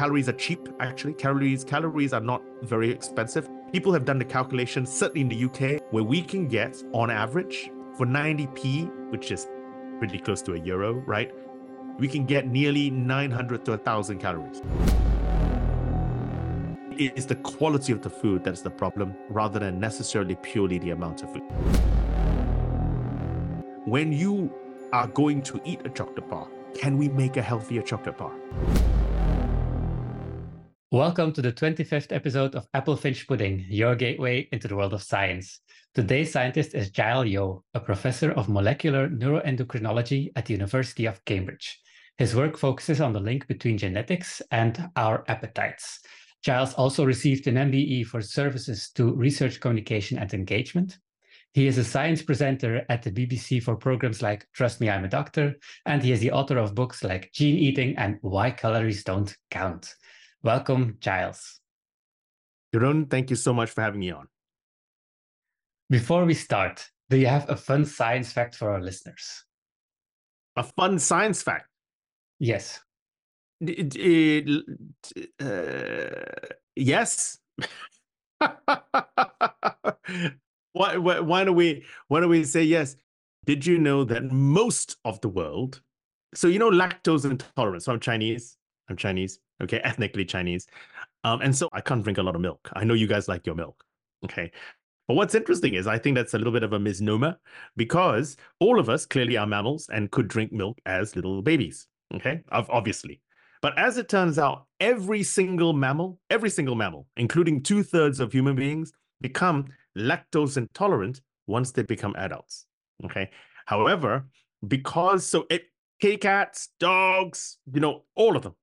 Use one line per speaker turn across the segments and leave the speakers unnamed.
calories are cheap, actually. Calories, calories are not very expensive. People have done the calculation, certainly in the UK, where we can get, on average, for 90p, which is pretty close to a euro, right? We can get nearly 900 to 1,000 calories. It is the quality of the food that's the problem, rather than necessarily purely the amount of food. When you are going to eat a chocolate bar, can we make a healthier chocolate bar?
Welcome to the 25th episode of Apple Finch Pudding, your gateway into the world of science. Today's scientist is Giles Yeo, a professor of molecular neuroendocrinology at the University of Cambridge. His work focuses on the link between genetics and our appetites. Giles also received an MBE for services to research communication and engagement. He is a science presenter at the BBC for programs like Trust Me, I'm a Doctor, and he is the author of books like Gene Eating and Why Calories Don't Count. Welcome, Giles.
Jeroen, thank you so much for having me on.
Before we start, do you have a fun science fact for our listeners?
A fun science fact?
Yes.
It, it, uh, yes. why, why, why do we why don't we say yes? Did you know that most of the world, so you know lactose intolerance? So I'm Chinese. I'm Chinese okay, ethnically Chinese. Um, and so I can't drink a lot of milk. I know you guys like your milk. Okay. But what's interesting is I think that's a little bit of a misnomer because all of us clearly are mammals and could drink milk as little babies. Okay. Obviously. But as it turns out, every single mammal, every single mammal, including two thirds of human beings, become lactose intolerant once they become adults. Okay. However, because so it, kitty cats, dogs, you know, all of them,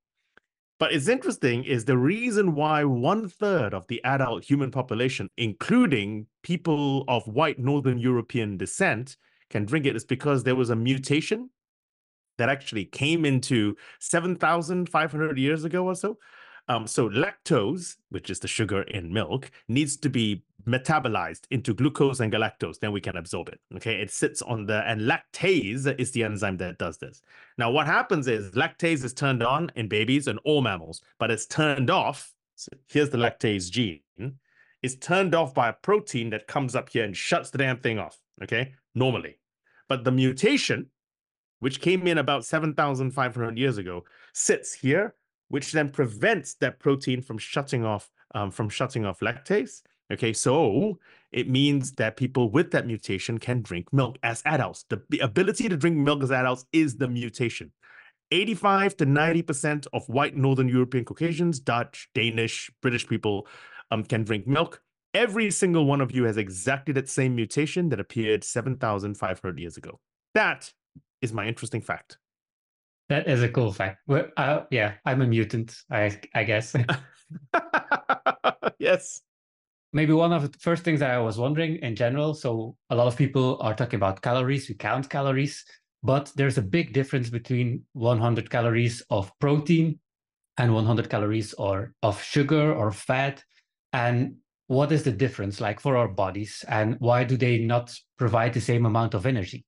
but it's interesting is the reason why one third of the adult human population, including people of white Northern European descent, can drink it is because there was a mutation that actually came into 7,500 years ago or so. Um, so lactose, which is the sugar in milk, needs to be metabolized into glucose and galactose. Then we can absorb it. Okay, it sits on the and lactase is the enzyme that does this. Now, what happens is lactase is turned on in babies and all mammals, but it's turned off. So here's the lactase gene. It's turned off by a protein that comes up here and shuts the damn thing off. Okay, normally, but the mutation, which came in about 7,500 years ago, sits here which then prevents that protein from shutting off um, from shutting off lactase. Okay, so it means that people with that mutation can drink milk as adults. The, ability to drink milk as adults is the mutation. 85 to 90% of white Northern European Caucasians, Dutch, Danish, British people um, can drink milk. Every single one of you has exactly that same mutation that appeared 7,500 years ago. That is my interesting fact.
That is a cool fact. Well, uh, yeah, I'm a mutant, I I guess.
yes.
Maybe one of the first things that I was wondering in general. So a lot of people are talking about calories. We count calories, but there's a big difference between 100 calories of protein and 100 calories or of sugar or fat. And what is the difference like for our bodies, and why do they not provide the same amount of energy?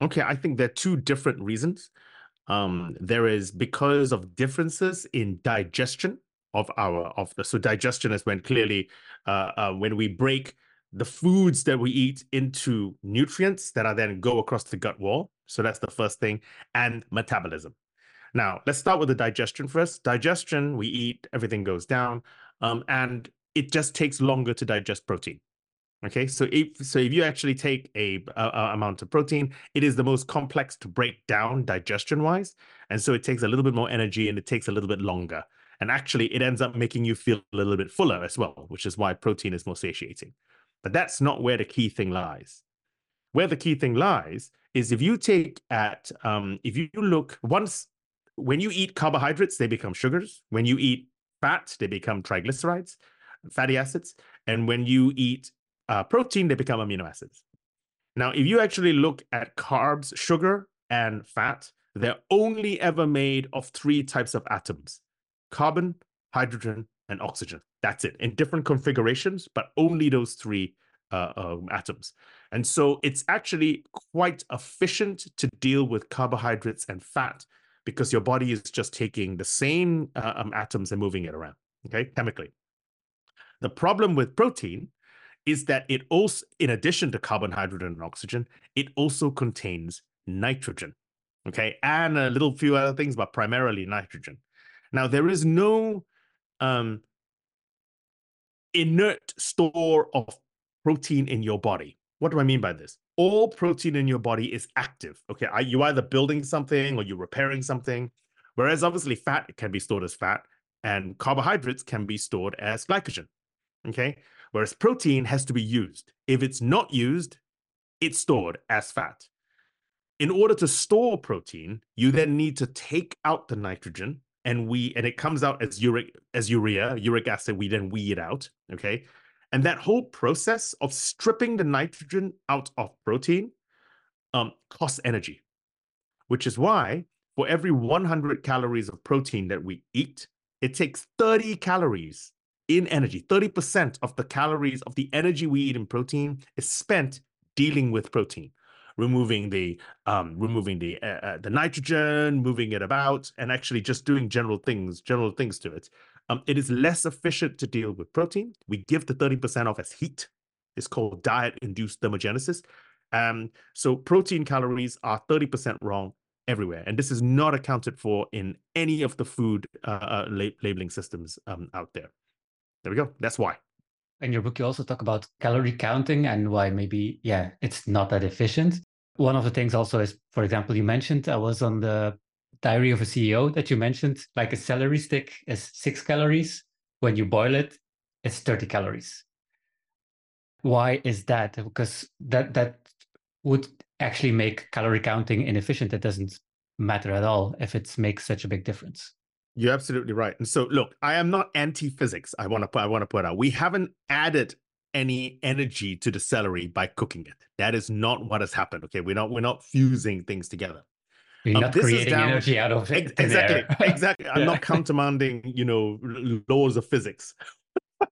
Okay, I think there are two different reasons um, there is because of differences in digestion of our of the so digestion is when clearly uh, uh, when we break the foods that we eat into nutrients that are then go across the gut wall. So that's the first thing, and metabolism. Now let's start with the digestion first. Digestion, we eat, everything goes down, um, and it just takes longer to digest protein. Okay, so if so, if you actually take a, a, a, amount of protein, it is the most complex to break down digestion wise, and so it takes a little bit more energy and it takes a little bit longer. And actually, it ends up making you feel a little bit fuller as well, which is why protein is more satiating. But that's not where the key thing lies. Where the key thing lies is if you take at um, if you look once when you eat carbohydrates, they become sugars. When you eat fat, they become triglycerides, fatty acids. And when you eat uh, protein, they become amino acids. Now, if you actually look at carbs, sugar, and fat, they're only ever made of three types of atoms carbon, hydrogen, and oxygen. That's it in different configurations, but only those three uh, um, atoms. And so it's actually quite efficient to deal with carbohydrates and fat because your body is just taking the same uh, um, atoms and moving it around, okay, chemically. The problem with protein is that it also, in addition to carbon, hydrogen, and oxygen, it also contains nitrogen, okay, and a little few other things, but primarily nitrogen. Now, there is no um, inert store of protein in your body. What do I mean by this? All protein in your body is active. Okay, you either building something or you're repairing something. Whereas obviously fat can be stored as fat, and carbohydrates can be stored as glycogen. Okay, whereas protein has to be used. If it's not used, it's stored as fat. In order to store protein, you then need to take out the nitrogen and we and it comes out as uric as urea, uric acid, we then weed it out. Okay. And that whole process of stripping the nitrogen out of protein um, costs energy, which is why for every 100 calories of protein that we eat, it takes 30 calories in energy. 30% of the calories of the energy we eat in protein is spent dealing with protein removing the um, removing the uh, uh, the nitrogen, moving it about, and actually just doing general things, general things to it. Um, it is less efficient to deal with protein. We give the 30% off as heat. It's called diet-induced thermogenesis. Um, so protein calories are 30% wrong everywhere. And this is not accounted for in any of the food uh, uh, labeling systems um, out there. There we go. That's why.
In your book, you also talk about calorie counting and why maybe, yeah, it's not that efficient. One of the things also is, for example, you mentioned I was on the Diary of a CEO that you mentioned, like a celery stick is six calories. When you boil it, it's 30 calories. Why is that? Because that that would actually make calorie counting inefficient. It doesn't matter at all if it makes such a big difference.
You're absolutely right. And so, look, I am not anti-physics. I want to put. I want to put out. We haven't added any energy to the celery by cooking it. That is not what has happened. Okay, we're not. We're not fusing things together.
You're um, not creating down, energy out of it.
Exactly. exactly. I'm not countermanding. You know, laws of physics.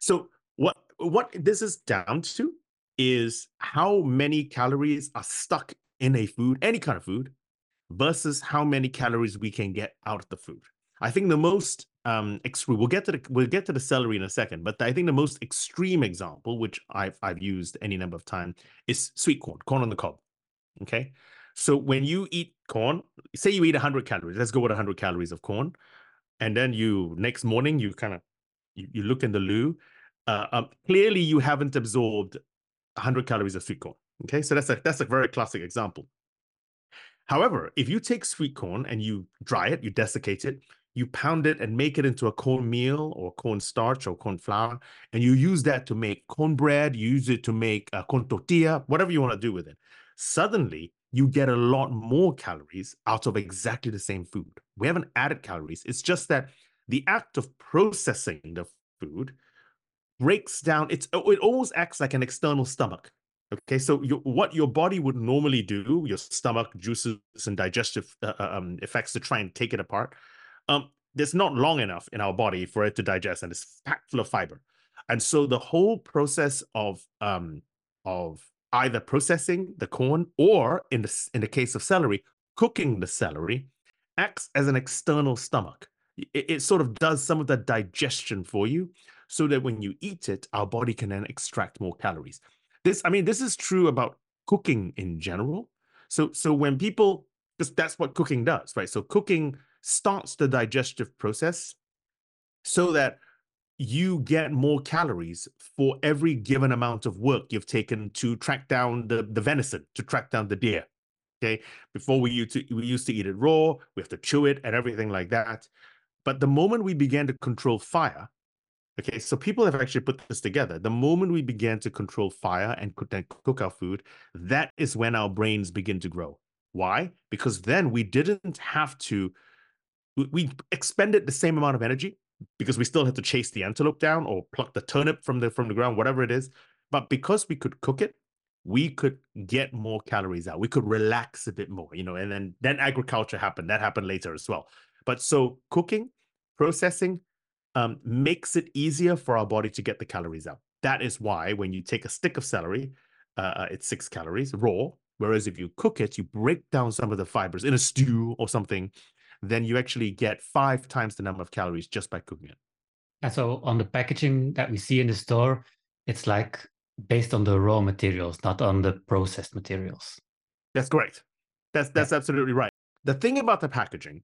so what what this is down to is how many calories are stuck in a food, any kind of food, versus how many calories we can get out of the food. I think the most um extreme we'll get to the we'll get to the celery in a second, but I think the most extreme example, which I've I've used any number of times, is sweet corn, corn on the cob. Okay. So when you eat corn, say you eat 100 calories, let's go with 100 calories of corn, and then you next morning you kind of you, you look in the loo, uh, um, clearly you haven't absorbed 100 calories of sweet corn. Okay, so that's a that's a very classic example. However, if you take sweet corn and you dry it, you desiccate it, you pound it and make it into a corn meal or corn starch or corn flour, and you use that to make cornbread, you use it to make a corn tortilla, whatever you want to do with it. Suddenly, you get a lot more calories out of exactly the same food. We haven't added calories. It's just that the act of processing the food breaks down. It's it almost acts like an external stomach. Okay, so you, what your body would normally do, your stomach juices and digestive uh, uh, um, effects to try and take it apart, um, there's not long enough in our body for it to digest, and it's packed full of fiber. And so the whole process of um, of either processing the corn or, in the in the case of celery, cooking the celery, acts as an external stomach. It, it sort of does some of the digestion for you, so that when you eat it, our body can then extract more calories. This, I mean, this is true about cooking in general. So, so when people, because that's what cooking does, right? So cooking starts the digestive process so that you get more calories for every given amount of work you've taken to track down the, the venison, to track down the deer. Okay. Before we used to we used to eat it raw, we have to chew it and everything like that. But the moment we began to control fire, Okay, so people have actually put this together. The moment we began to control fire and cook our food, that is when our brains begin to grow. Why? Because then we didn't have to, we expended the same amount of energy because we still had to chase the antelope down or pluck the turnip from the from the ground, whatever it is. But because we could cook it, we could get more calories out. We could relax a bit more, you know. And then then agriculture happened. That happened later as well. But so cooking, processing, um, makes it easier for our body to get the calories out. That is why when you take a stick of celery, uh, uh, it's six calories raw, Whereas if you cook it, you break down some of the fibers in a stew or something, then you actually get five times the number of calories just by cooking it.
And so on the packaging that we see in the store, it's like based on the raw materials, not on the processed materials.
That's correct. That's that's yeah. absolutely right. The thing about the packaging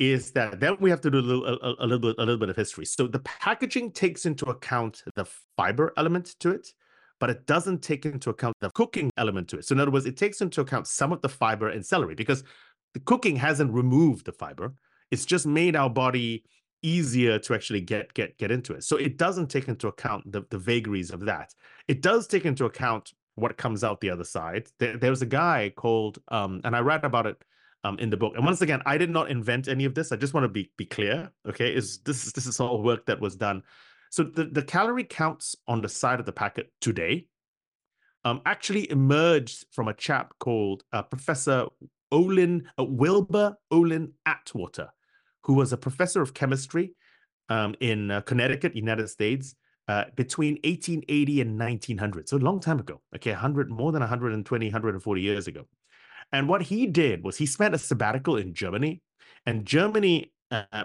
is that then we have to do a little, a, a, little bit a little bit of history. So the packaging takes into account the fiber element to it, but it doesn't take into account the cooking element to it. So in other words, it takes into account some of the fiber and celery because the cooking hasn't removed the fiber. It's just made our body easier to actually get get get into it. So it doesn't take into account the, the vagaries of that. It does take into account what comes out the other side. There, there was a guy called, um, and I read about it um, in the book. And once again, I did not invent any of this. I just want to be be clear. Okay, is this is this is all work that was done. So the, the calorie counts on the side of the packet today um, actually emerged from a chap called uh, Professor Olin uh, Wilbur Olin Atwater, who was a professor of chemistry um, in uh, Connecticut, United States, uh, between 1880 and 1900. So a long time ago. Okay, 100 more than 120, 140 years ago. And what he did was he spent a sabbatical in Germany, and Germany uh,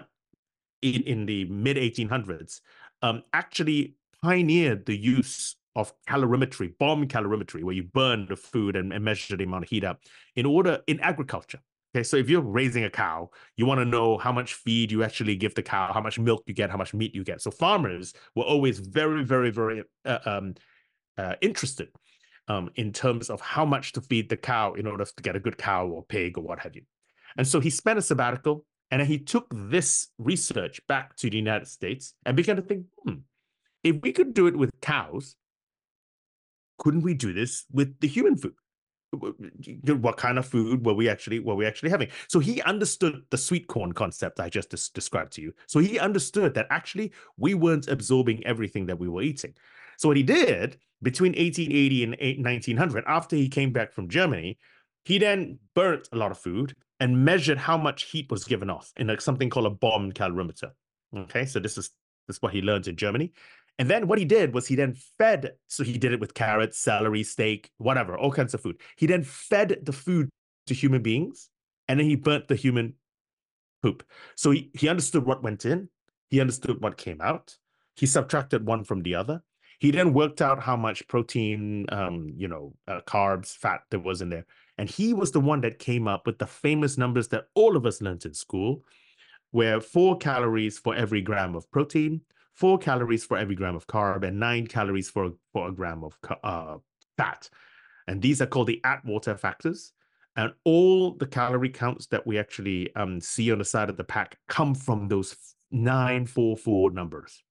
in in the mid 1800s um, actually pioneered the use of calorimetry, bomb calorimetry, where you burn the food and, and measure the amount of heat up in order in agriculture. Okay, so if you're raising a cow, you want to know how much feed you actually give the cow, how much milk you get, how much meat you get. So farmers were always very, very, very uh, um, uh, interested um, in terms of how much to feed the cow in order to get a good cow or pig or what have you. And so he spent a sabbatical and he took this research back to the United States and began to think, hmm, if we could do it with cows, couldn't we do this with the human food? What kind of food were we actually were we actually having? So he understood the sweet corn concept I just des- described to you. So he understood that actually we weren't absorbing everything that we were eating. So what he did between 1880 and 1900, after he came back from Germany, he then burnt a lot of food and measured how much heat was given off in a, something called a bomb calorimeter. Okay, so this is this is what he learned in Germany. And then what he did was he then fed, so he did it with carrots, celery, steak, whatever, all kinds of food. He then fed the food to human beings and then he burnt the human poop. So he, he understood what went in, he understood what came out, he subtracted one from the other. He then worked out how much protein, um, you know, uh, carbs, fat there was in there. And he was the one that came up with the famous numbers that all of us learned in school, where four calories for every gram of protein, four calories for every gram of carb and nine calories for, for a gram of uh, fat. And these are called the Atwater factors. And all the calorie counts that we actually um, see on the side of the pack come from those nine, four, four numbers.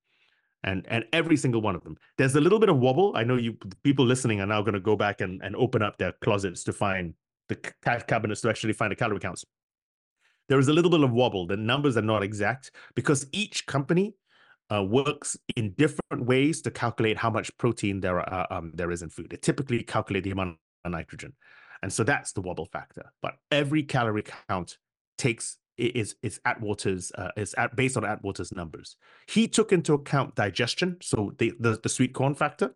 And, and every single one of them. There's a little bit of wobble. I know you people listening are now going to go back and, and open up their closets to find the cabinets to actually find the calorie counts. There is a little bit of wobble. The numbers are not exact because each company uh, works in different ways to calculate how much protein there are, um, there is in food. They typically calculate the amount of nitrogen, and so that's the wobble factor. But every calorie count takes is is Atwater's uh, is at, based on Atwater's numbers. He took into account digestion, so the, the the sweet corn factor.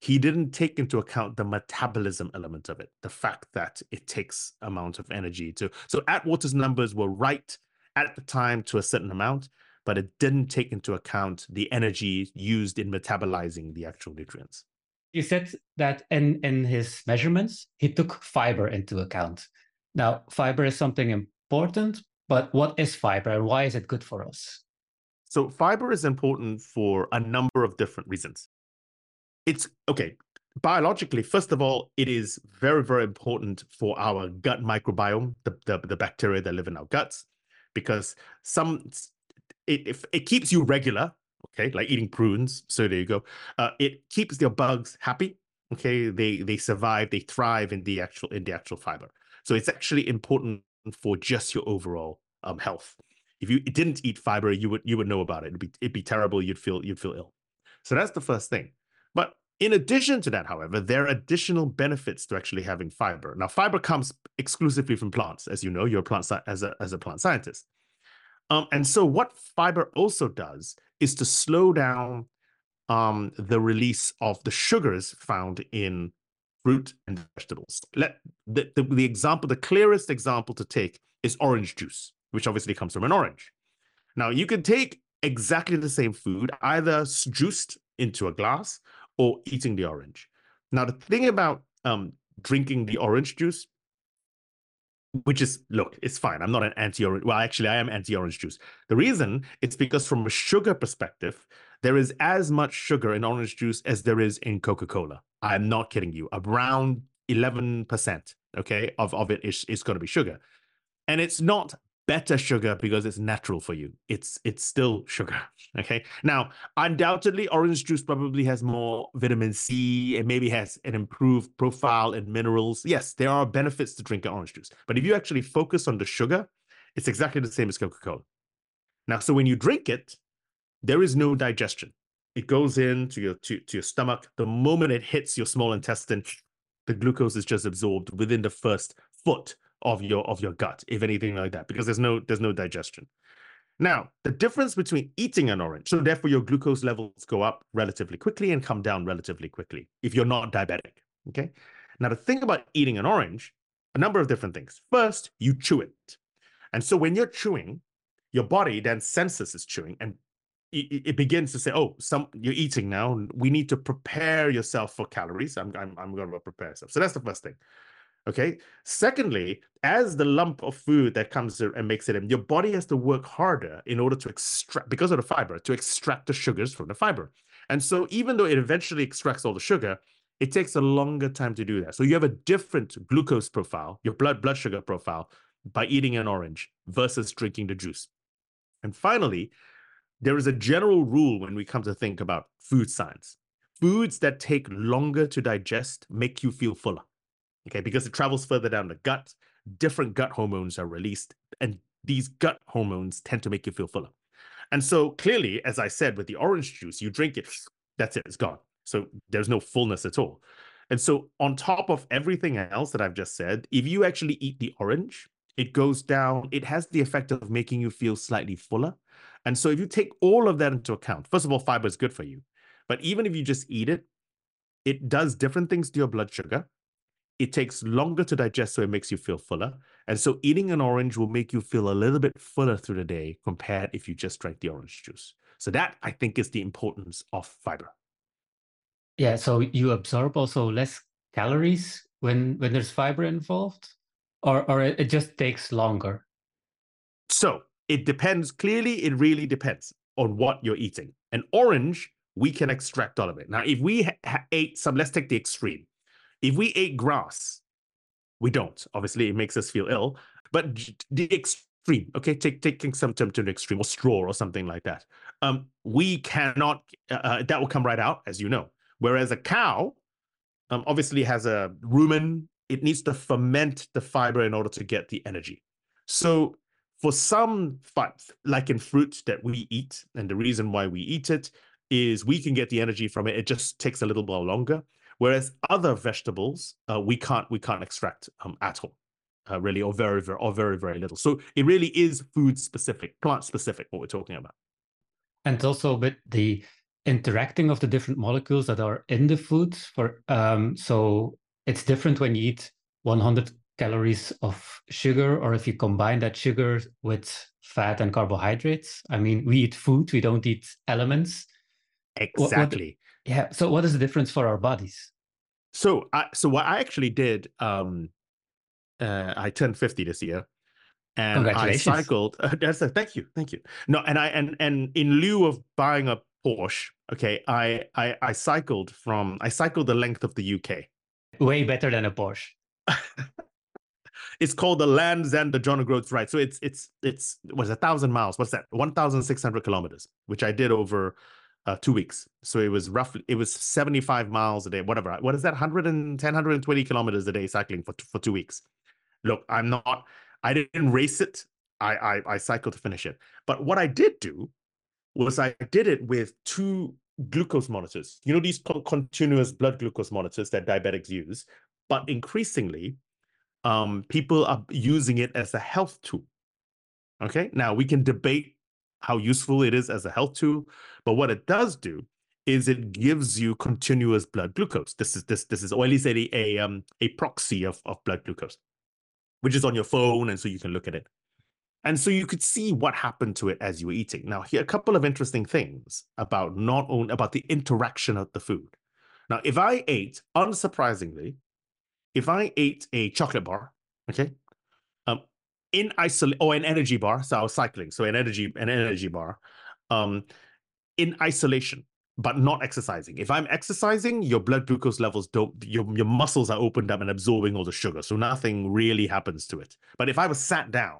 He didn't take into account the metabolism element of it, the fact that it takes amount of energy to. So Atwater's numbers were right at the time to a certain amount but it didn't take into account the energy used in metabolizing the actual nutrients.
You said that in, in his measurements, he took fiber into account. Now, fiber is something important, but what is fiber and why is it good for us?
So, fiber is important for a number of different reasons. It's okay, biologically, first of all, it is very, very important for our gut microbiome, the, the, the bacteria that live in our guts, because some it, it, it keeps you regular, okay, like eating prunes. So there you go. Uh, it keeps your bugs happy. Okay, they they survive, they thrive in the actual in the actual fiber. So it's actually important for just your overall um, health. If you didn't eat fiber, you would you would know about it. It'd be it'd be terrible. You'd feel you'd feel ill. So that's the first thing. But in addition to that, however, there are additional benefits to actually having fiber. Now, fiber comes exclusively from plants, as you know. You're a plant as a as a plant scientist. Um, and so what fiber also does is to slow down um, the release of the sugars found in fruit and vegetables. Let the, the, the example, the clearest example to take is orange juice, which obviously comes from an orange. Now you can take exactly the same food, either juiced into a glass or eating the orange. Now the thing about um, drinking the orange juice which is look it's fine. I'm not an anti-orange well actually i am anti-orange juice. The reason it's because from a sugar perspective there is as much sugar in orange juice as there is in coca-cola. I'm not kidding you. Around 11% okay of, of it is, is going to be sugar. And it's not better sugar because it's natural for you. It's it's still sugar. Okay. Now, undoubtedly, orange juice probably has more vitamin C and maybe has an improved profile in minerals. Yes, there are benefits to drinking orange juice. But if you actually focus on the sugar, it's exactly the same as Coca-Cola. Now, so when you drink it, there is no digestion. It goes into your to, to your stomach. The moment it hits your small intestine, the glucose is just absorbed within the first foot of your of your gut, if anything like that, because there's no there's no digestion. Now, the difference between eating an orange, so therefore your glucose levels go up relatively quickly and come down relatively quickly if you're not diabetic. Okay. Now, the thing about eating an orange, a number of different things. First, you chew it. And so when you're chewing, your body then senses it's chewing and it, it, begins to say, oh, some you're eating now. We need to prepare yourself for calories. I'm, I'm, I'm going to prepare yourself." So that's the first thing. Okay. Secondly, as the lump of food that comes and makes it in, your body has to work harder in order to extract, because of the fiber, to extract the sugars from the fiber. And so, even though it eventually extracts all the sugar, it takes a longer time to do that. So you have a different glucose profile, your blood blood sugar profile, by eating an orange versus drinking the juice. And finally, there is a general rule when we come to think about food science. Foods that take longer to digest make you feel fuller okay, because it travels further down the gut, different gut hormones are released, and these gut hormones tend to make you feel fuller. And so clearly, as I said, with the orange juice, you drink it, that's it, it's gone. So there's no fullness at all. And so on top of everything else that I've just said, if you actually eat the orange, it goes down, it has the effect of making you feel slightly fuller. And so if you take all of that into account, first of all, fiber is good for you. But even if you just eat it, it does different things to your blood sugar it takes longer to digest, so it makes you feel fuller. And so eating an orange will make you feel a little bit fuller through the day compared if you just drank the orange juice. So that I think is the importance of fiber.
Yeah, so you absorb also less calories when when there's fiber involved, or or it just takes longer.
So it depends. Clearly, it really depends on what you're eating. An orange, we can extract all of it. Now, if we ha- ate some, let's take the extreme if we ate grass, we don't. Obviously, it makes us feel ill. But the extreme, okay, take taking some to an extreme, or straw, or something like that. Um, we cannot. Uh, uh, that will come right out, as you know. Whereas a cow, um, obviously has a rumen. It needs to ferment the fiber in order to get the energy. So for some like in fruit that we eat, and the reason why we eat it is we can get the energy from it. It just takes a little while longer. Whereas other vegetables, uh, we can't we can't extract um, at all, uh, really, or very very or very very little. So it really is food specific, plant specific, what we're talking about.
And also with the interacting of the different molecules that are in the food. For um, so it's different when you eat 100 calories of sugar, or if you combine that sugar with fat and carbohydrates. I mean, we eat food, we don't eat elements.
Exactly.
Yeah. So what is the difference for our bodies?
So I so what I actually did, um uh I turned 50 this year. And I cycled. Uh, that's a, thank you, thank you. No, and I and and in lieu of buying a Porsche, okay, I I I cycled from I cycled the length of the UK.
Way better than a Porsche.
it's called the Land's End the John O'Groats Ride. So it's it's it's was a thousand miles. What's that? One thousand six hundred kilometers, which I did over uh, two weeks. So it was roughly, it was 75 miles a day, whatever. What is that? 110, 120 kilometers a day cycling for, for two weeks. Look, I'm not, I didn't race it. I, I, I cycled to finish it. But what I did do was I did it with two glucose monitors. You know, these continuous blood glucose monitors that diabetics use, but increasingly, um, people are using it as a health tool. Okay. Now we can debate how useful it is as a health tool. But what it does do is it gives you continuous blood glucose. This is this this is or at least a a um a proxy of, of blood glucose, which is on your phone, and so you can look at it. And so you could see what happened to it as you were eating. Now, here a couple of interesting things about not only about the interaction of the food. Now, if I ate, unsurprisingly, if I ate a chocolate bar, okay, in isolation or an energy bar, so I was cycling, so an energy an energy bar, um, in isolation, but not exercising. If I'm exercising, your blood glucose levels don't, your, your muscles are opened up and absorbing all the sugar. So nothing really happens to it. But if I was sat down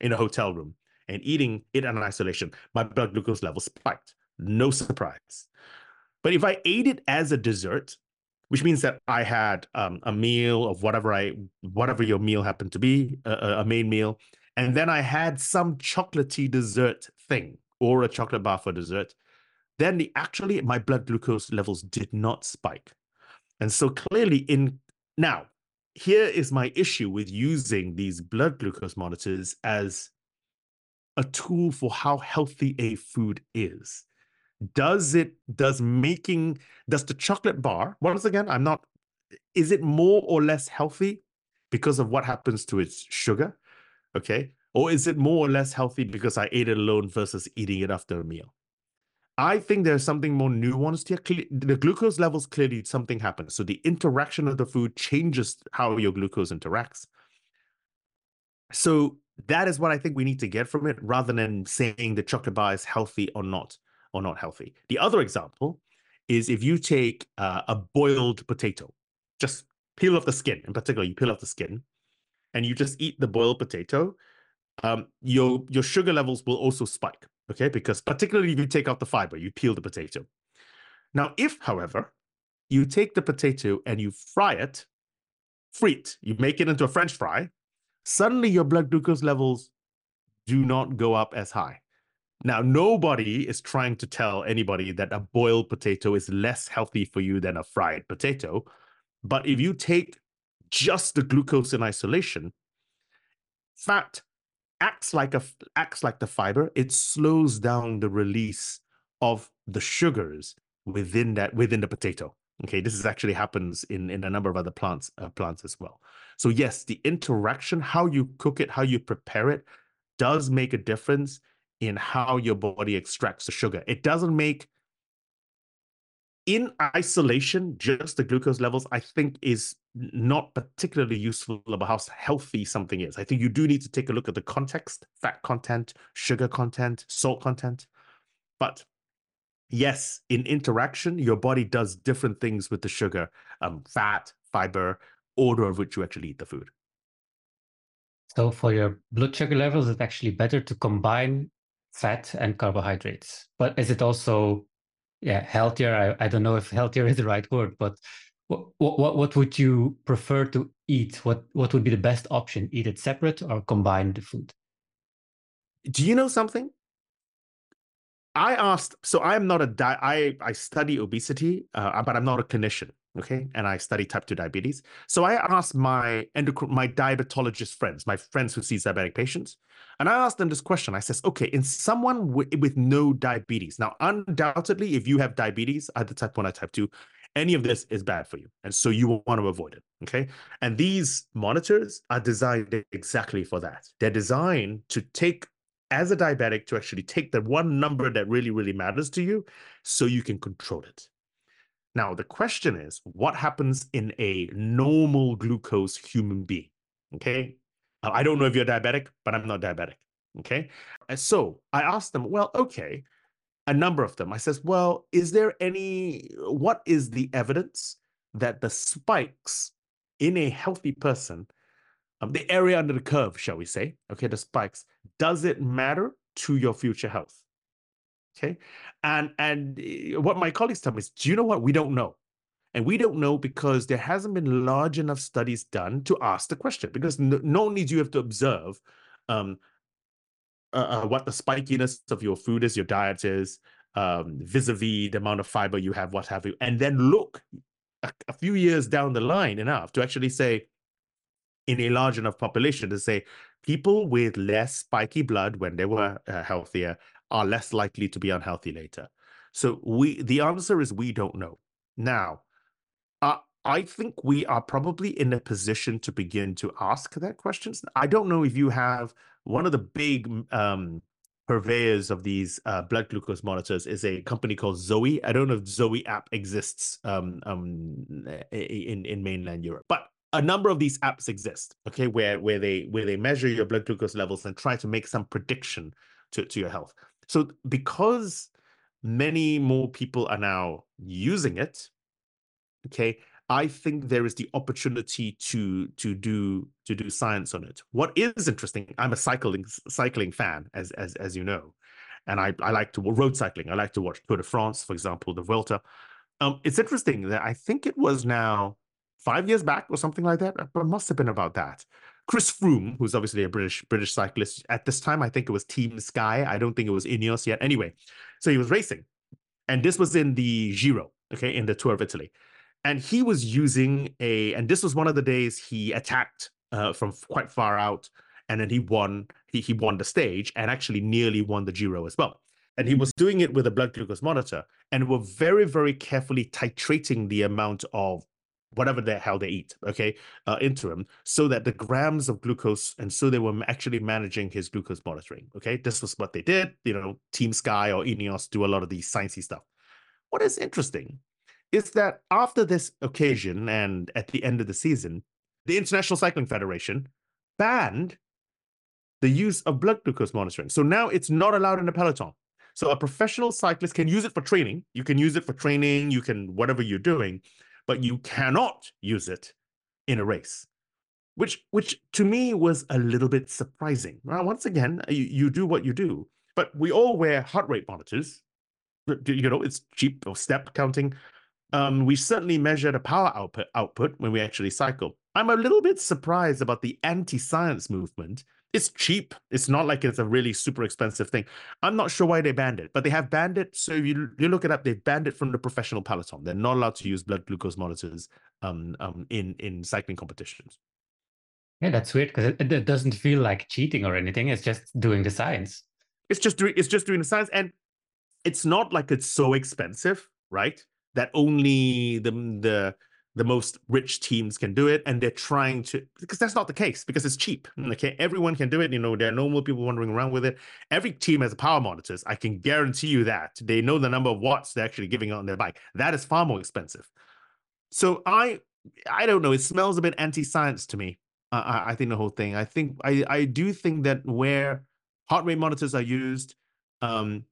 in a hotel room and eating it in isolation, my blood glucose level spiked. No surprise. But if I ate it as a dessert, which means that I had um, a meal of whatever I whatever your meal happened to be, a, a main meal, and then I had some chocolatey dessert thing or a chocolate bar for dessert, then the actually my blood glucose levels did not spike. And so clearly in now here is my issue with using these blood glucose monitors as a tool for how healthy a food is. Does it, does making, does the chocolate bar, once again, I'm not, is it more or less healthy because of what happens to its sugar? Okay. Or is it more or less healthy because I ate it alone versus eating it after a meal? I think there's something more nuanced here. The glucose levels clearly something happens. So the interaction of the food changes how your glucose interacts. So that is what I think we need to get from it, rather than saying the chocolate bar is healthy or not, or not healthy. The other example is if you take uh, a boiled potato, just peel off the skin. In particular, you peel off the skin, and you just eat the boiled potato. Um, your your sugar levels will also spike okay? Because particularly if you take out the fiber, you peel the potato. Now, if, however, you take the potato and you fry it, frite, you make it into a French fry, suddenly your blood glucose levels do not go up as high. Now, nobody is trying to tell anybody that a boiled potato is less healthy for you than a fried potato. But if you take just the glucose in isolation, fat acts like a acts like the fiber. It slows down the release of the sugars within that within the potato. Okay this is actually happens in in a number of other plants uh, plants as well. So yes the interaction how you cook it how you prepare it does make a difference in how your body extracts the sugar it doesn't make in isolation, just the glucose levels, I think, is not particularly useful about how healthy something is. I think you do need to take a look at the context, fat content, sugar content, salt content. But yes, in interaction, your body does different things with the sugar, um, fat, fiber, order of which you actually eat the food.
So for your blood sugar levels, it's actually better to combine fat and carbohydrates. But is it also yeah healthier? I, I don't know if healthier is the right word but what, what what would you prefer to eat? What what would be the best option? Eat it separate or combine the food?
Do you know something? I asked so i am not a di- i i study obesity uh, but i'm not a clinician okay and i study type 2 diabetes. So i asked my endocrine my diabetologist friends my friends who sees diabetic patients and i asked them this question. I says okay in someone with, with no diabetes now undoubtedly if you have diabetes either type 1 or type 2 any of this is bad for you and so you want to avoid it okay? And these monitors are designed exactly for that. They're designed to take as a diabetic to actually take the one number that really really matters to you so you can control it now, the question is what happens in a normal glucose human being? Okay. I don't know if you're diabetic, but I'm not diabetic. Okay. So I asked them, well, okay, a number of them. I says, well, is there any, what is the evidence that the spikes in a healthy person, um, the area under the curve, shall we say, okay, the spikes, does it matter to your future health? Okay. And and eh, what my colleagues tell me is, do you know what? We don't know. And we don't know because there hasn't been large enough studies done to ask the question. Because not only do you have to observe um, uh, uh, what the spikiness of your food is, your diet is, um, vis-a-vis the amount of fiber you have, what have you, and then look a, a few years down the line enough to actually say, in a large enough population, to say people with less spiky blood when they were uh, healthier are less likely to be unhealthy later. So we the answer is we don't know. Now, uh, I think we are probably in a position to begin to ask that questions. I don't know if you have one of the big um, purveyors of these uh, blood glucose monitors is a company called Zoe. I don't know if Zoe app exists um, um, in in mainland Europe, but a number of these apps exist. Okay, where where they where they measure your blood glucose levels and try to make some prediction to to your health. So because many more people are now using it, okay, I think there is the opportunity to to do to do science on it. What is interesting, I'm a cycling cycling fan, as as as you know, and I I like to road cycling. I like to watch Tour de France, for example, the Vuelta. Um, it's interesting that I think it was now five years back or something like that, but must have been about that. Chris Froome, who's obviously a British British cyclist at this time, I think it was Team Sky. I don't think it was Ineos yet. Anyway, so he was racing, and this was in the Giro, okay, in the Tour of Italy, and he was using a, and this was one of the days he attacked uh, from quite far out, and then he won. He he won the stage and actually nearly won the Giro as well. And he was doing it with a blood glucose monitor, and were very very carefully titrating the amount of whatever the hell they eat, okay, uh, into him, so that the grams of glucose, and so they were actually managing his glucose monitoring. Okay, this was what they did. You know, Team Sky or Ineos do a lot of these sciencey stuff. What is interesting is that after this occasion and at the end of the season, the International Cycling Federation banned the use of blood glucose monitoring. So now it's not allowed in the peloton. So a professional cyclist can use it for training. You can use it for training. You can whatever you're doing but you cannot use it in a race which which to me was a little bit surprising. Once again you, you do what you do but we all wear heart rate monitors. You know it's cheap or step counting. Um, we certainly measure the power output output when we actually cycle. I'm a little bit surprised about the anti-science movement it's cheap. It's not like it's a really super expensive thing. I'm not sure why they banned it, but they have banned it. So you you look it up, they've banned it from the professional peloton. They're not allowed to use blood glucose monitors um, um, in in cycling competitions.
Yeah, that's weird because it, it doesn't feel like cheating or anything. It's just doing the science.
It's just doing it's just doing the science, and it's not like it's so expensive, right? That only the the the most rich teams can do it and they're trying to because that's not the case because it's cheap. Okay everyone can do it you know there are normal people wandering around with it. Every team has power monitors i can guarantee you that. They know the number of watts they're actually giving out on their bike. That is far more expensive. So i i don't know it smells a bit anti-science to me I, I think the whole thing. I think i i do think that where heart rate monitors are used um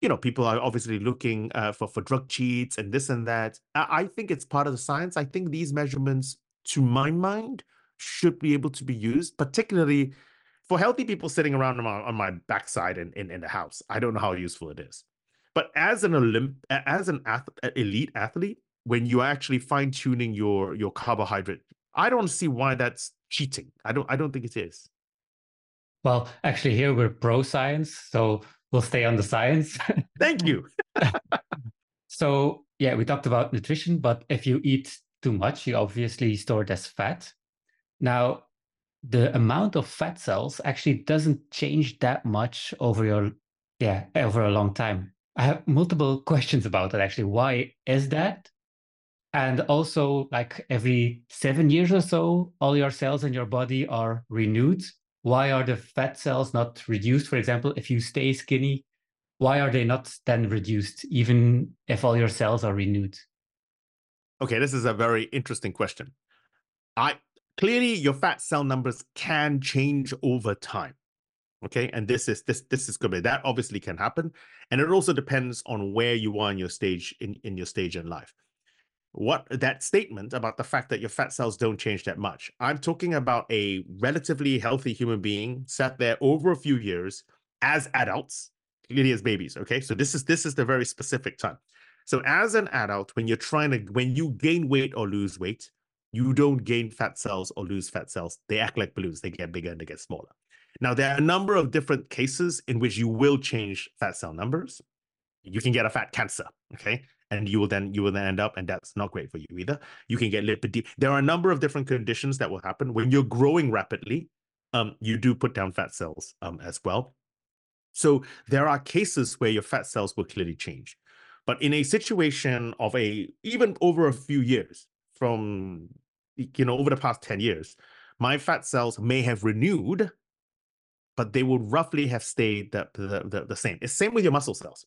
you know, people are obviously looking uh, for for drug cheats and this and that. I, think it's part of the science. I think these measurements, to my mind, should be able to be used, particularly for healthy people sitting around on my, on my backside in, in, in the house. I don't know how useful it is. But as an Olymp as an ath elite athlete, when you're actually fine tuning your your carbohydrate, I don't see why that's cheating. I don't I don't think it is.
Well, actually, here we're pro science, so we'll stay on the science.
Thank you.
so, yeah, we talked about nutrition, but if you eat too much, you obviously store it as fat. Now, the amount of fat cells actually doesn't change that much over your yeah over a long time i have multiple questions about that actually why is that and also like every seven years or so all your cells in your body are renewed why are the fat cells not reduced? For example, if you stay skinny, why are they not then reduced, even if all your cells are renewed?
Okay, this is a very interesting question. I clearly your fat cell numbers can change over time. Okay, and this is this this is good. That obviously can happen, and it also depends on where you are in your stage in in your stage in life what that statement about the fact that your fat cells don't change that much. I'm talking about a relatively healthy human being sat there over a few years as adults, clearly as babies. Okay, so this is this is the very specific time. So as an adult, when you're trying to when you gain weight or lose weight, you don't gain fat cells or lose fat cells. They act like balloons. They get bigger and they get smaller. Now there are a number of different cases in which you will change fat cell numbers. You can get a fat cancer. Okay, and you will then you will then end up and that's not great for you either you can get lipid there are a number of different conditions that will happen when you're growing rapidly um, you do put down fat cells um, as well so there are cases where your fat cells will clearly change But in a situation of a even over a few years, from you know over the past 10 years, my fat cells may have renewed, but they would roughly have stayed the, the, the, the same. It's same with your muscle cells.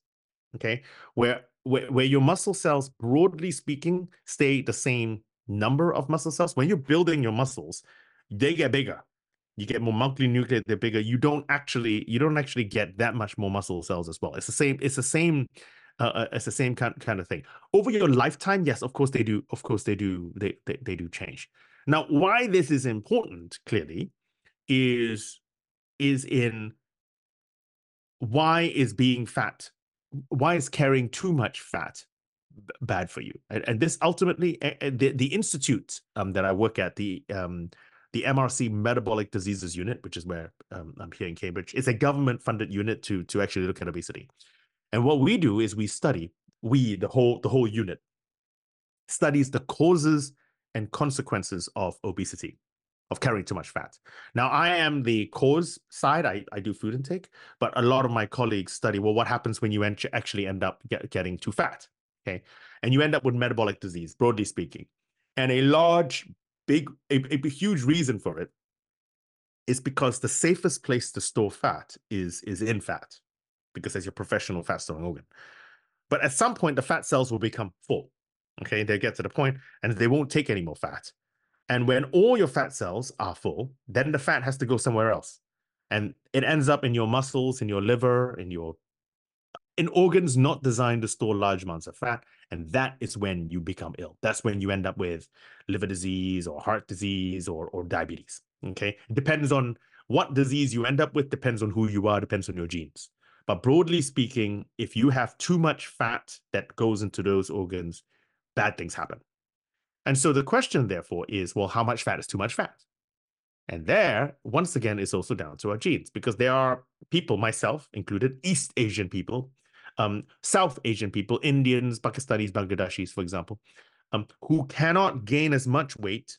Okay. Where, where where your muscle cells, broadly speaking, stay the same number of muscle cells. When you're building your muscles, they get bigger. You get more multinucleate they're bigger. You don't actually you don't actually get that much more muscle cells as well. It's the same it's the same uh, uh, it's the same kind, kind of thing. Over your lifetime yes of course they do of course they do they, they they do change. Now why this is important clearly is is in why is being fat why is carrying too much fat bad for you and, and this ultimately the, the institute um, that i work at the um, the MRC Metabolic Diseases Unit, which is where um, I'm here in Cambridge, is a government-funded unit to to actually look at obesity. And what we do is we study, we the whole the whole unit studies the causes and consequences of obesity, of carrying too much fat. Now, I am the cause side. I, I do food intake, but a lot of my colleagues study well what happens when you actually end up get, getting too fat. Okay, and you end up with metabolic disease, broadly speaking. And a large big a, a huge reason for it is because the safest place to store fat is is in fat because as your professional fat storing organ but at some point the fat cells will become full okay they get to the point and they won't take any more fat and when all your fat cells are full then the fat has to go somewhere else and it ends up in your muscles in your liver in your in organs not designed to store large amounts of fat. And that is when you become ill. That's when you end up with liver disease or heart disease or, or diabetes. Okay. It depends on what disease you end up with, depends on who you are, depends on your genes. But broadly speaking, if you have too much fat that goes into those organs, bad things happen. And so the question, therefore, is well, how much fat is too much fat? And there, once again, is also down to our genes because there are people, myself included, East Asian people, um, South Asian people, Indians, Pakistanis, Bangladeshis, for example, um, who cannot gain as much weight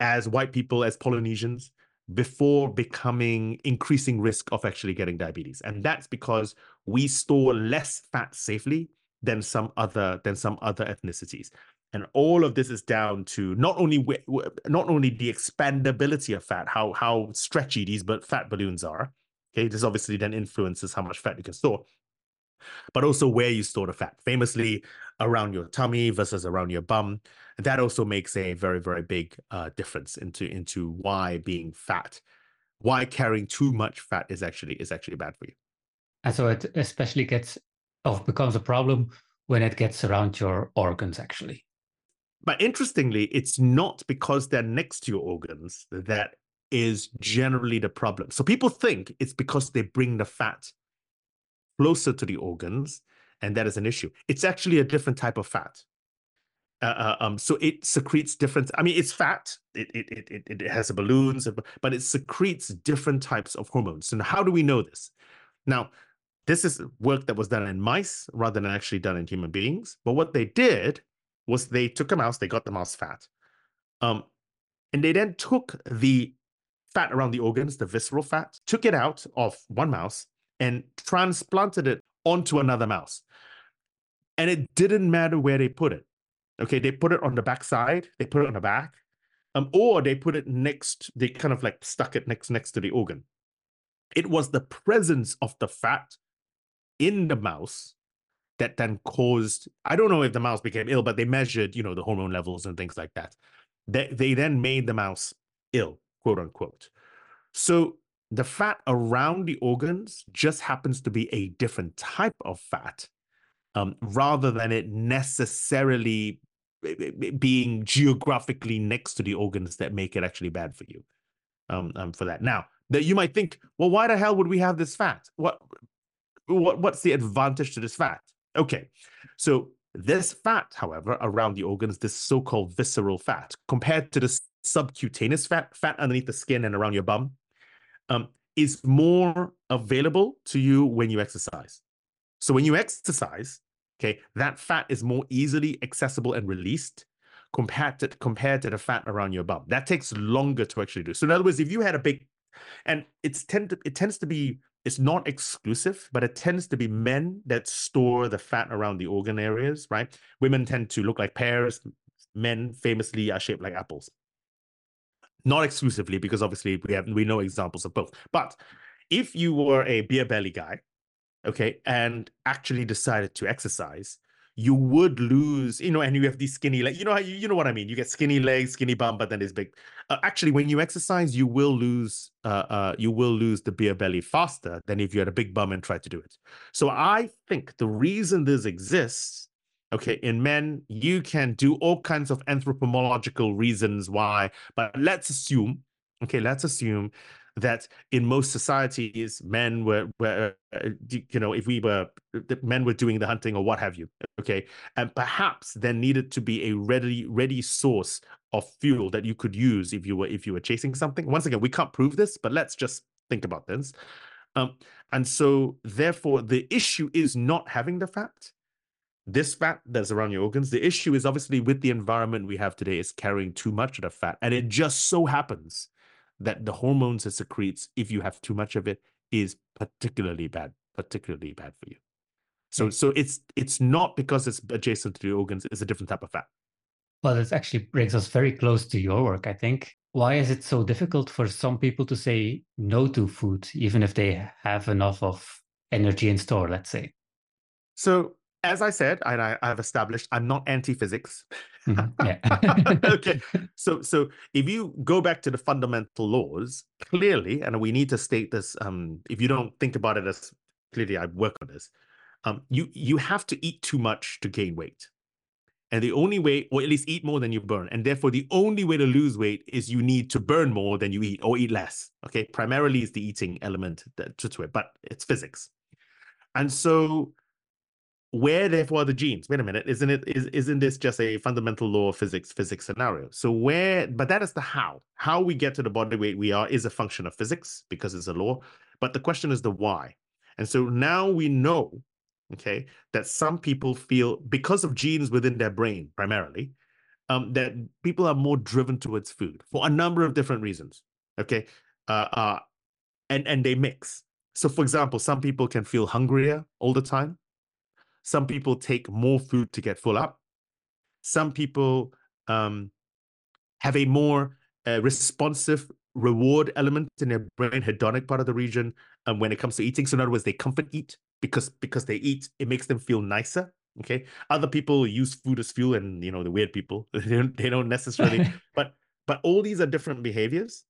as white people, as Polynesians, before becoming increasing risk of actually getting diabetes. And that's because we store less fat safely than some other than some other ethnicities. And all of this is down to not only not only the expandability of fat, how how stretchy these but fat balloons are. Okay, this obviously then influences how much fat you can store, but also where you store the fat, famously around your tummy versus around your bum. That also makes a very, very big uh, difference into into why being fat, why carrying too much fat is actually is actually bad for you.
And so it especially gets or becomes a problem when it gets around your organs, actually.
But interestingly, it's not because they're next to your organs that is generally the problem. So people think it's because they bring the fat closer to the organs, and that is an issue. It's actually a different type of fat. Uh, uh, um, so it secretes different. I mean, it's fat. It it it it has balloons, but it secretes different types of hormones. And how do we know this? Now, this is work that was done in mice rather than actually done in human beings. But what they did was they took a mouse, they got the mouse fat, um, and they then took the fat around the organs, the visceral fat, took it out of one mouse, and transplanted it onto another mouse. And it didn't matter where they put it. Okay, they put it on the back side, they put it on the back, um, or they put it next, they kind of like stuck it next next to the organ. It was the presence of the fat in the mouse that then caused, I don't know if the mouse became ill, but they measured, you know, the hormone levels and things like that. They, they then made the mouse ill, quote unquote. So the fat around the organs just happens to be a different type of fat um, rather than it necessarily being geographically next to the organs that make it actually bad for you um, um, for that now that you might think well why the hell would we have this fat what what what's the advantage to this fat okay so this fat however around the organs this so-called visceral fat compared to the subcutaneous fat fat underneath the skin and around your bum um, is more available to you when you exercise. So when you exercise, okay, that fat is more easily accessible and released compared to compared to the fat around your bum. That takes longer to actually do. So in other words, if you had a big, and it's tend to, it tends to be it's not exclusive, but it tends to be men that store the fat around the organ areas, right? Women tend to look like pears. Men famously are shaped like apples. Not exclusively, because obviously we have we know examples of both. But if you were a beer belly guy, okay, and actually decided to exercise, you would lose, you know, and you have these skinny legs. You know how you, you know what I mean? You get skinny legs, skinny bum, but then there's big. Uh, actually, when you exercise, you will lose, uh, uh, you will lose the beer belly faster than if you had a big bum and tried to do it. So I think the reason this exists, okay, in men, you can do all kinds of anthropological reasons why, but let's assume, okay, let's assume that in most societies men were were uh, you know if we were men were doing the hunting or what have you okay? And perhaps there needed to be a ready ready source of fuel that you could use if you were if you were chasing something. Once again we can't prove this but let's just think about this. Um, and so therefore the issue is not having the fat. This fat that's around your organs the issue is obviously with the environment we have today is carrying too much of the fat and it just so happens that the hormones it secretes, if you have too much of it, is particularly bad, particularly bad for you. So, hmm. so it's it's not because it's adjacent to the organs; it's a different type of fat.
Well, this actually brings us very close to your work. I think. Why is it so difficult for some people to say no to food, even if they have enough of energy in store? Let's say.
So as I said, and I, have established, I'm not anti-physics.
Mm-hmm. Yeah.
okay. So, so if you go back to the fundamental laws, clearly, and we need to state this, um, if you don't think about it as clearly, I work on this. Um, you you have to eat too much to gain weight, and the only way, or at least eat more than you burn, and therefore the only way to lose weight is you need to burn more than you eat, or eat less. Okay, primarily is the eating element that, to it, but it's physics, and so where therefore are the genes? Wait a minute isn't it is, isn't this just a fundamental law of physics physics scenario? So where but that is the how. How we get to the body weight we are is a function of physics because it's a law but the question is the why. And so now we know okay that some people feel because of genes within their brain primarily um, that people are more driven towards food for a number of different reasons okay uh, uh, and and they mix. So for example some people can feel hungrier all the time some people take more food to get full up. Some people um, have a more uh, responsive reward element in their brain, hedonic part of the region, um, when it comes to eating. So in other words, they comfort eat because because they eat, it makes them feel nicer. Okay. Other people use food as fuel, and you know the weird people they don't, they don't necessarily. but but all these are different behaviors.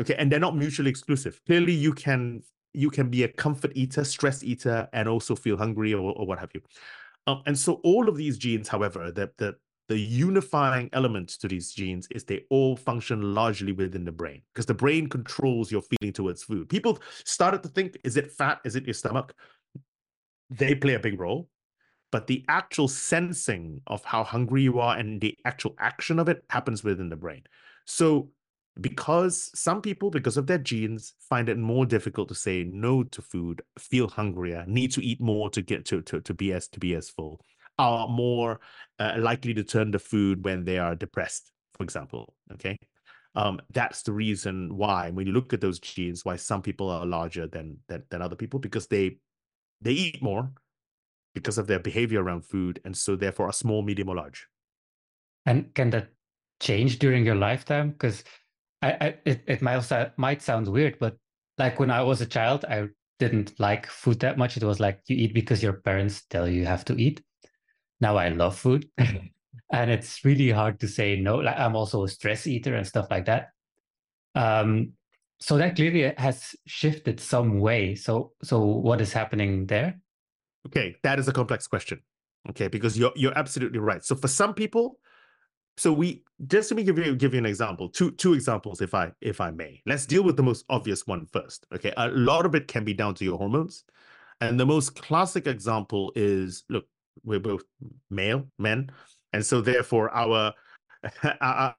Okay, and they're not mutually exclusive. Clearly, you can you can be a comfort eater, stress eater, and also feel hungry or, or what have you. Um, and so all of these genes, however, the, the the unifying element to these genes is they all function largely within the brain because the brain controls your feeling towards food. People started to think, is it fat? Is it your stomach? They play a big role, but the actual sensing of how hungry you are and the actual action of it happens within the brain. So because some people, because of their genes, find it more difficult to say no to food, feel hungrier, need to eat more to get to to, to be as to be as full, are more uh, likely to turn to food when they are depressed, for example. Okay. Um, that's the reason why when you look at those genes, why some people are larger than than, than other people, because they they eat more because of their behavior around food, and so therefore are small, medium, or large.
And can that change during your lifetime? Because I, I it, it might might sound weird, but like when I was a child, I didn't like food that much. It was like you eat because your parents tell you you have to eat. Now I love food, and it's really hard to say no. Like I'm also a stress eater and stuff like that. Um, so that clearly has shifted some way. So so what is happening there?
Okay, that is a complex question. Okay, because you're you're absolutely right. So for some people, so we just me give you give you an example two two examples if i if i may. Let's deal with the most obvious one first okay? A lot of it can be down to your hormones and the most classic example is look we're both male men and so therefore our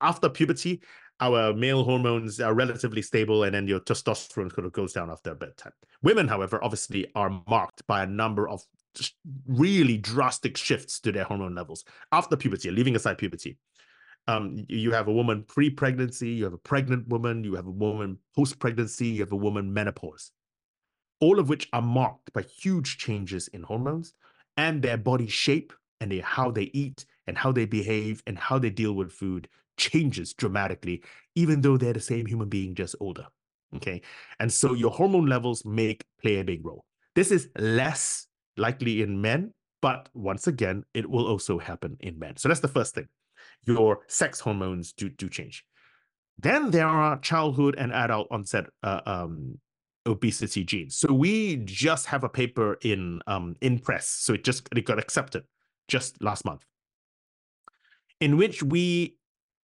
after puberty our male hormones are relatively stable and then your testosterone kind of goes down after a bedtime women however obviously are marked by a number of really drastic shifts to their hormone levels after puberty, leaving aside puberty. Um, you have a woman pre-pregnancy, you have a pregnant woman, you have a woman post-pregnancy, you have a woman menopause. all of which are marked by huge changes in hormones and their body shape and how they eat and how they behave and how they deal with food changes dramatically, even though they're the same human being, just older. Okay. And so your hormone levels make play a big role. This is less likely in men, but once again, it will also happen in men. So that's the first thing. Your sex hormones do, do change. Then there are childhood and adult onset uh, um, obesity genes. So we just have a paper in um, in press. So it just it got accepted just last month, in which we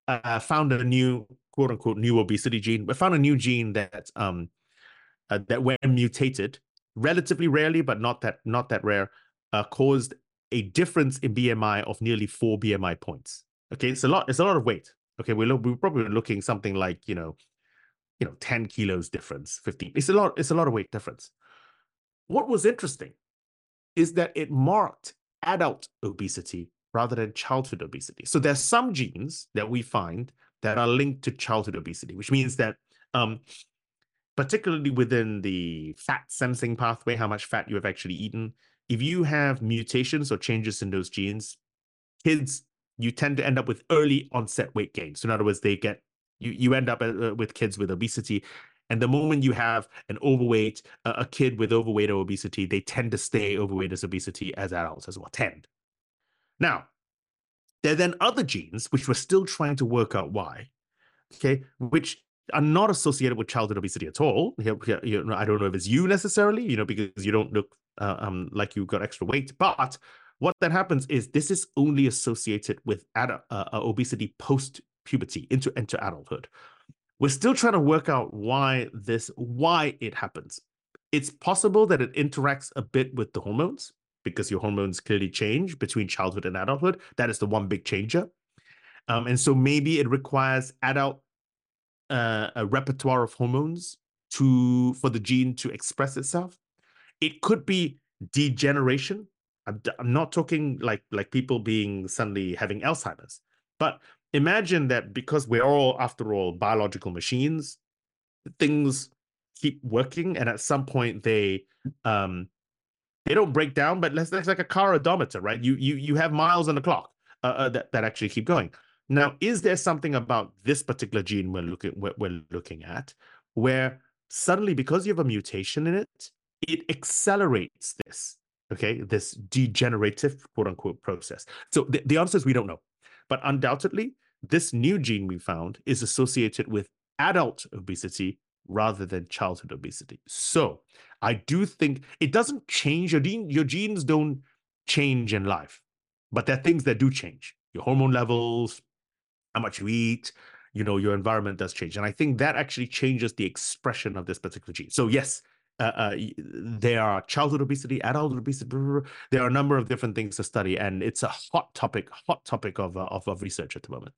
uh, found a new quote unquote new obesity gene. We found a new gene that um uh, that when mutated, relatively rarely, but not that not that rare, uh, caused a difference in BMI of nearly four BMI points. Okay, it's a lot. It's a lot of weight. Okay, we're, we're probably looking something like you know you know 10 kilos difference 15 it's a lot it's a lot of weight difference what was interesting is that it marked adult obesity rather than childhood obesity so there's some genes that we find that are linked to childhood obesity which means that um, particularly within the fat sensing pathway how much fat you have actually eaten if you have mutations or changes in those genes kids you tend to end up with early onset weight gain. So in other words they get you you end up uh, with kids with obesity and the moment you have an overweight uh, a kid with overweight or obesity they tend to stay overweight as obesity as adults as well tend. Now there are then other genes which we're still trying to work out why okay which are not associated with childhood obesity at all. I don't know if it's you necessarily you know because you don't look uh, um, like you got extra weight. But what that happens is this is only associated with ad- uh, uh obesity post puberty into into adulthood. We're still trying to work out why this why it happens. It's possible that it interacts a bit with the hormones because your hormones clearly change between childhood and adulthood. That is the one big changer. Um, and so maybe it requires adult uh, a repertoire of hormones to for the gene to express itself it could be degeneration I'm, I'm not talking like like people being suddenly having alzheimer's but imagine that because we're all, after all, biological machines, things keep working, and at some point they um they don't break down, but let's that's like a car odometer, right? You you you have miles on the clock uh, uh, that that actually keep going. Now, is there something about this particular gene we're looking we're, we're looking at where suddenly because you have a mutation in it, it accelerates this okay this degenerative quote unquote process so the, the answer is we don't know but undoubtedly this new gene we found is associated with adult obesity rather than childhood obesity. So I do think it doesn't change your gene, your genes don't change in life, but there are things that do change. Your hormone levels, how much you eat, you know, your environment does change. And I think that actually changes the expression of this particular gene. So yes, uh, uh, there are childhood obesity, adult obesity. Blah, blah, blah. There are a number of different things to study, and it's a hot topic, hot topic of, uh, of, of research at the moment.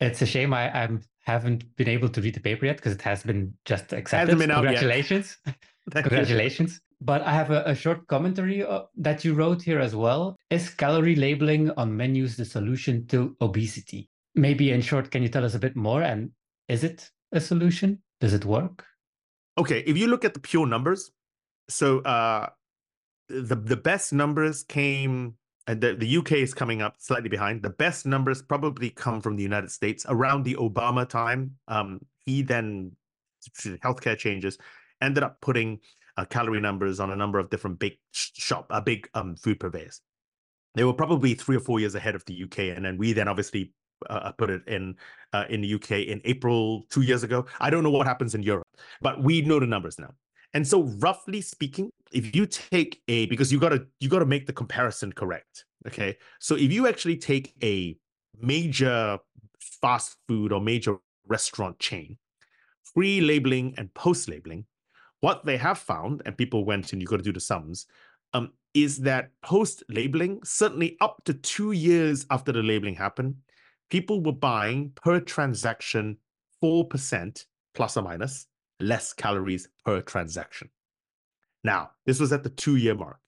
It's a shame I, I haven't been able to read the paper yet because it has been just accepted. Been Congratulations. Congratulations. But I have a, a short commentary uh, that you wrote here as well. Is calorie labeling on menus the solution to obesity? Maybe in short, can you tell us a bit more? And is it a solution? Does it work?
Okay, if you look at the pure numbers, so uh, the the best numbers came and the, the UK is coming up slightly behind. The best numbers probably come from the United States around the Obama time. Um, he then healthcare changes ended up putting uh, calorie numbers on a number of different big shop, uh, big um, food purveyors. They were probably three or four years ahead of the UK, and then we then obviously uh, put it in uh, in the UK in April two years ago. I don't know what happens in Europe, but we know the numbers now. And so roughly speaking, if you take a because you got to you got to make the comparison correct, okay? So if you actually take a major fast food or major restaurant chain, pre-labeling and post-labeling, what they have found and people went and you got to do the sums um, is that post-labeling, certainly up to 2 years after the labeling happened, people were buying per transaction 4% plus or minus less calories per transaction. Now, this was at the two year mark.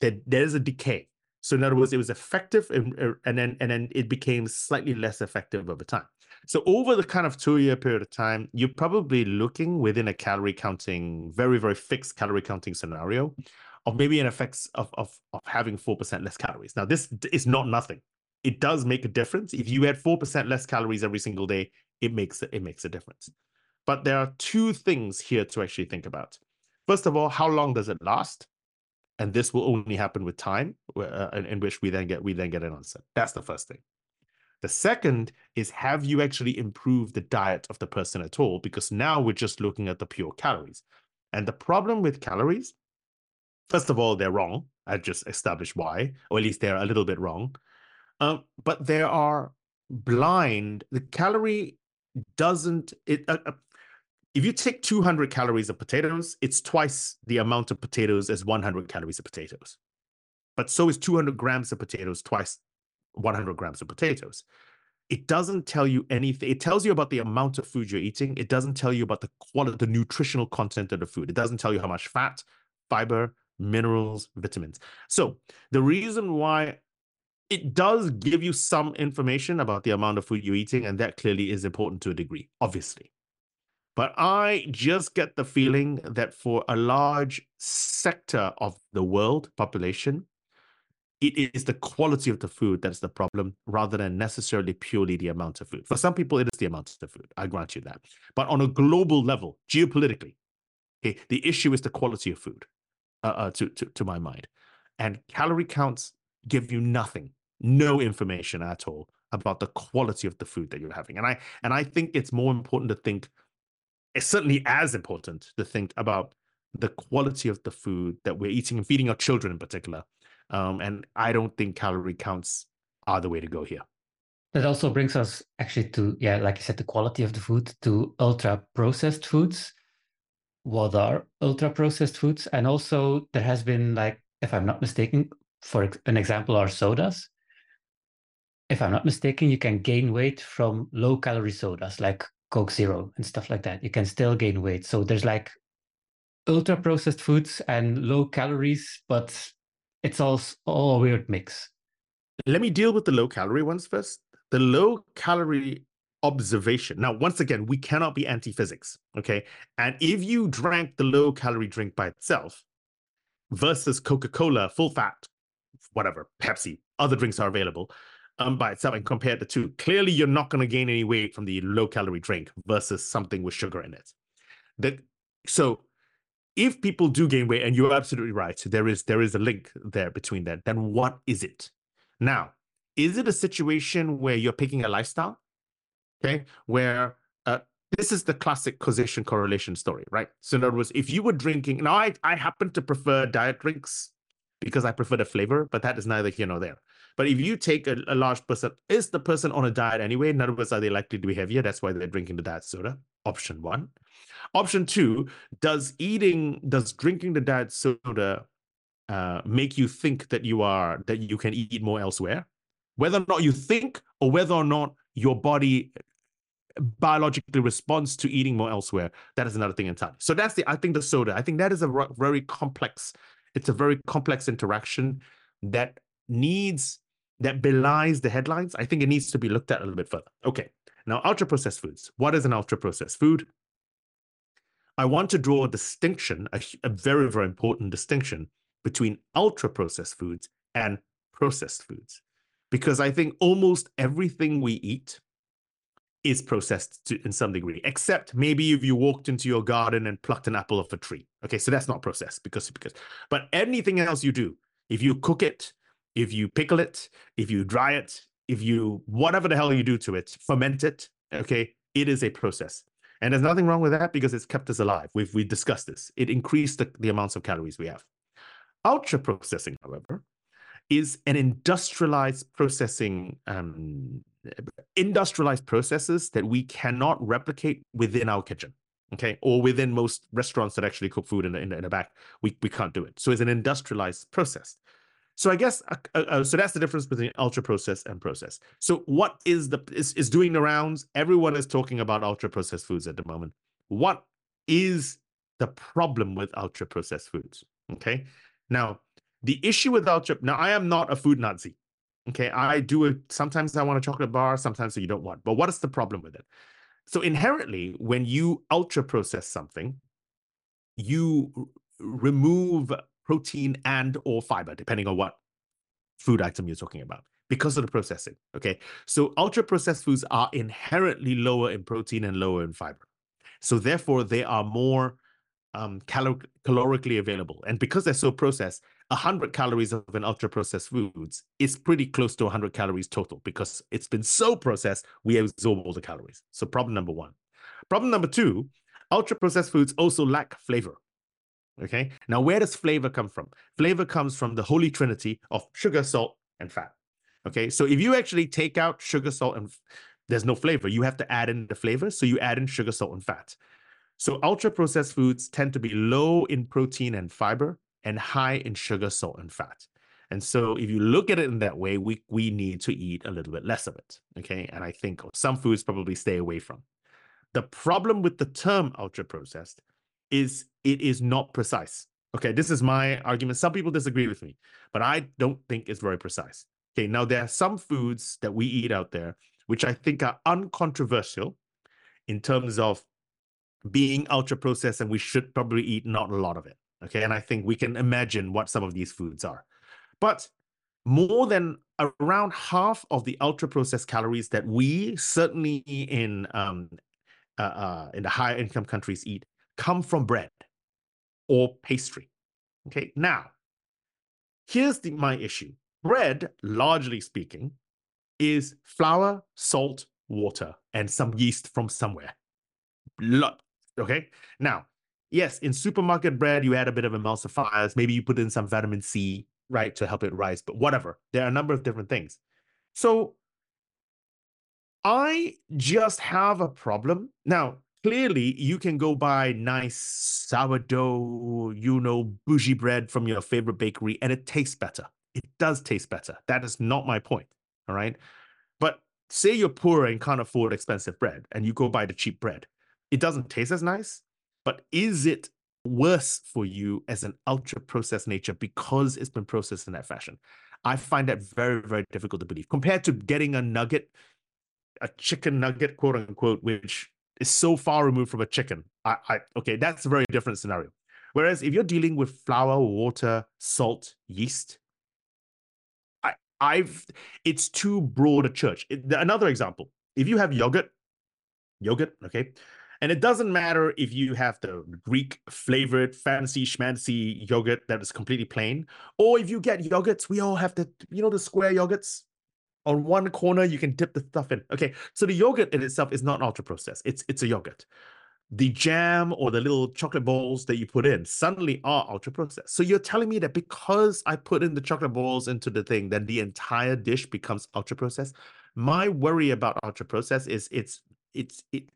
There, there's a decay. So in other words, it was effective and, er, and then and then it became slightly less effective over time. So over the kind of two year period of time, you're probably looking within a calorie counting, very, very fixed calorie counting scenario of maybe an effects of, of, of having 4% less calories. Now, this is not nothing. It does make a difference. If you had 4% less calories every single day, it makes it makes a difference. But there are two things here to actually think about. First of all, how long does it last? And this will only happen with time, uh, in, in which we then get we then get an answer. That's the first thing. The second is have you actually improved the diet of the person at all? Because now we're just looking at the pure calories. And the problem with calories, first of all, they're wrong. I just established why, or at least they're a little bit wrong. Um, but there are blind. The calorie doesn't it. Uh, uh if you take 200 calories of potatoes, it's twice the amount of potatoes as 100 calories of potatoes. But so is 200 grams of potatoes twice 100 grams of potatoes. It doesn't tell you anything. It tells you about the amount of food you're eating. It doesn't tell you about the quality, the nutritional content of the food. It doesn't tell you how much fat, fiber, minerals, vitamins. So the reason why it does give you some information about the amount of food you're eating, and that clearly is important to a degree, obviously. But I just get the feeling that for a large sector of the world population, it is the quality of the food that's the problem rather than necessarily purely the amount of food. For some people, it is the amount of the food. I grant you that. But on a global level, geopolitically, okay, the issue is the quality of food, uh, uh, to, to, to my mind. And calorie counts give you nothing, no information at all about the quality of the food that you're having. And I and I think it's more important to think, it's certainly as important to think about the quality of the food that we're eating and feeding our children in particular um, and I don't think calorie counts are the way to go here.
That also brings us actually to, yeah, like you said, the quality of the food to ultra processed foods. What are ultra processed foods? And also, there has been, like, if I'm not mistaken, for an example, are sodas. If I'm not mistaken, you can gain weight from low calorie sodas like Coke Zero and stuff like that. You can still gain weight. So there's like ultra processed foods and low calories, but it's all, all a weird mix.
Let me deal with the low calorie ones first. The low calorie observation. Now, once again, we cannot be anti physics. Okay. And if you drank the low calorie drink by itself versus Coca Cola, full fat, whatever, Pepsi, other drinks are available um, by itself and compare the two, clearly you're not going to gain any weight from the low calorie drink versus something with sugar in it. That, so if people do gain weight, and you're absolutely right, there is there is a link there between that. Then what is it? Now, is it a situation where you're picking a lifestyle? Okay, where uh, this is the classic causation correlation story, right? So in other words, if you were drinking, now I I happen to prefer diet drinks because I prefer the flavor, but that is neither here nor there. But if you take a, a large person, is the person on a diet anyway? In other words, are they likely to be heavier? That's why they're drinking the diet soda. Option one. Option two, does eating, does drinking the diet soda uh, make you think that you are, that you can eat more elsewhere? Whether or not you think or whether or not your body biologically responds to eating more elsewhere, that is another thing entirely. So that's the, I think the soda, I think that is a very complex, it's a very complex interaction that needs, that belies the headlines. I think it needs to be looked at a little bit further. Okay. Now, ultra processed foods. What is an ultra processed food? I want to draw a distinction, a, a very, very important distinction between ultra processed foods and processed foods. Because I think almost everything we eat is processed to, in some degree, except maybe if you walked into your garden and plucked an apple off a tree. Okay, so that's not processed because because but anything else you do, if you cook it, if you pickle it, if you dry it, if you whatever the hell you do to it, ferment it, okay, it is a process. And there's nothing wrong with that because it's kept us alive. We've we discussed this. It increased the, the amounts of calories we have. Ultra processing, however, is an industrialized processing, um, industrialized processes that we cannot replicate within our kitchen. Okay, or within most restaurants that actually cook food in in in the back, we, we can't do it. So it's an industrialized process. So I guess uh, uh, uh, so that's the difference between ultra processed and processed. So what is the is, is doing the rounds? Everyone is talking about ultra processed foods at the moment. What is the problem with ultra processed foods? Okay. Now, the issue with ultra now I am not a food Nazi. Okay, I do it. Sometimes I want a chocolate bar, sometimes you don't want. But what is the problem with it? So inherently, when you ultra process something, you remove protein and or fiber, depending on what food item you're talking about, because of the processing. Okay, so ultra processed foods are inherently lower in protein and lower in fiber. So therefore, they are more um, calor- calorically available. And because they're so processed, 100 calories of an ultra processed foods is pretty close to 100 calories total because it's been so processed, we absorb all the calories. So, problem number one. Problem number two ultra processed foods also lack flavor. Okay. Now, where does flavor come from? Flavor comes from the holy trinity of sugar, salt, and fat. Okay. So, if you actually take out sugar, salt, and there's no flavor, you have to add in the flavor. So, you add in sugar, salt, and fat. So ultra processed foods tend to be low in protein and fiber and high in sugar, salt, and fat. And so if you look at it in that way, we we need to eat a little bit less of it. Okay. And I think some foods probably stay away from. The problem with the term ultra processed is it is not precise. Okay, this is my argument. Some people disagree with me, but I don't think it's very precise. Okay, now there are some foods that we eat out there which I think are uncontroversial in terms of being ultra processed and we should probably eat not a lot of it. Okay. And I think we can imagine what some of these foods are. But more than around half of the ultra processed calories that we certainly in um, uh, uh, in the higher income countries eat come from bread or pastry. Okay. Now, here's the, my issue. Bread, largely speaking, is flour, salt, water, and some yeast from somewhere. Okay. Now, yes, in supermarket bread, you add a bit of emulsifiers. Maybe you put in some vitamin C, right, to help it rise, but whatever. There are a number of different things. So I just have a problem. Now, clearly, you can go buy nice sourdough, you know, bougie bread from your favorite bakery, and it tastes better. It does taste better. That is not my point. All right. But say you're poor and can't afford expensive bread and you go buy the cheap bread it doesn't taste as nice, but is it worse for you as an ultra processed nature because it's been processed in that fashion? I find that very, very difficult to believe compared to getting a nugget, a chicken nugget, quote unquote, which is so far removed from a chicken. I, I okay, that's a very different scenario. Whereas if you're dealing with flour, water, salt, yeast, I, I've it's too broad a church. It, another example: if you have yogurt, yogurt, okay, and it doesn't matter if you have the Greek flavored fancy schmancy yogurt that is completely plain, or if you get yogurts, we all have the, you know, the square yogurts. On one corner, you can dip the stuff in. Okay, so the yogurt in itself is not ultra processed. It's it's a yogurt. The jam or the little chocolate balls that you put in suddenly are ultra processed. So you're telling me that because I put in the chocolate balls into the thing, then the entire dish becomes ultra processed. My worry about ultra processed is it's it's it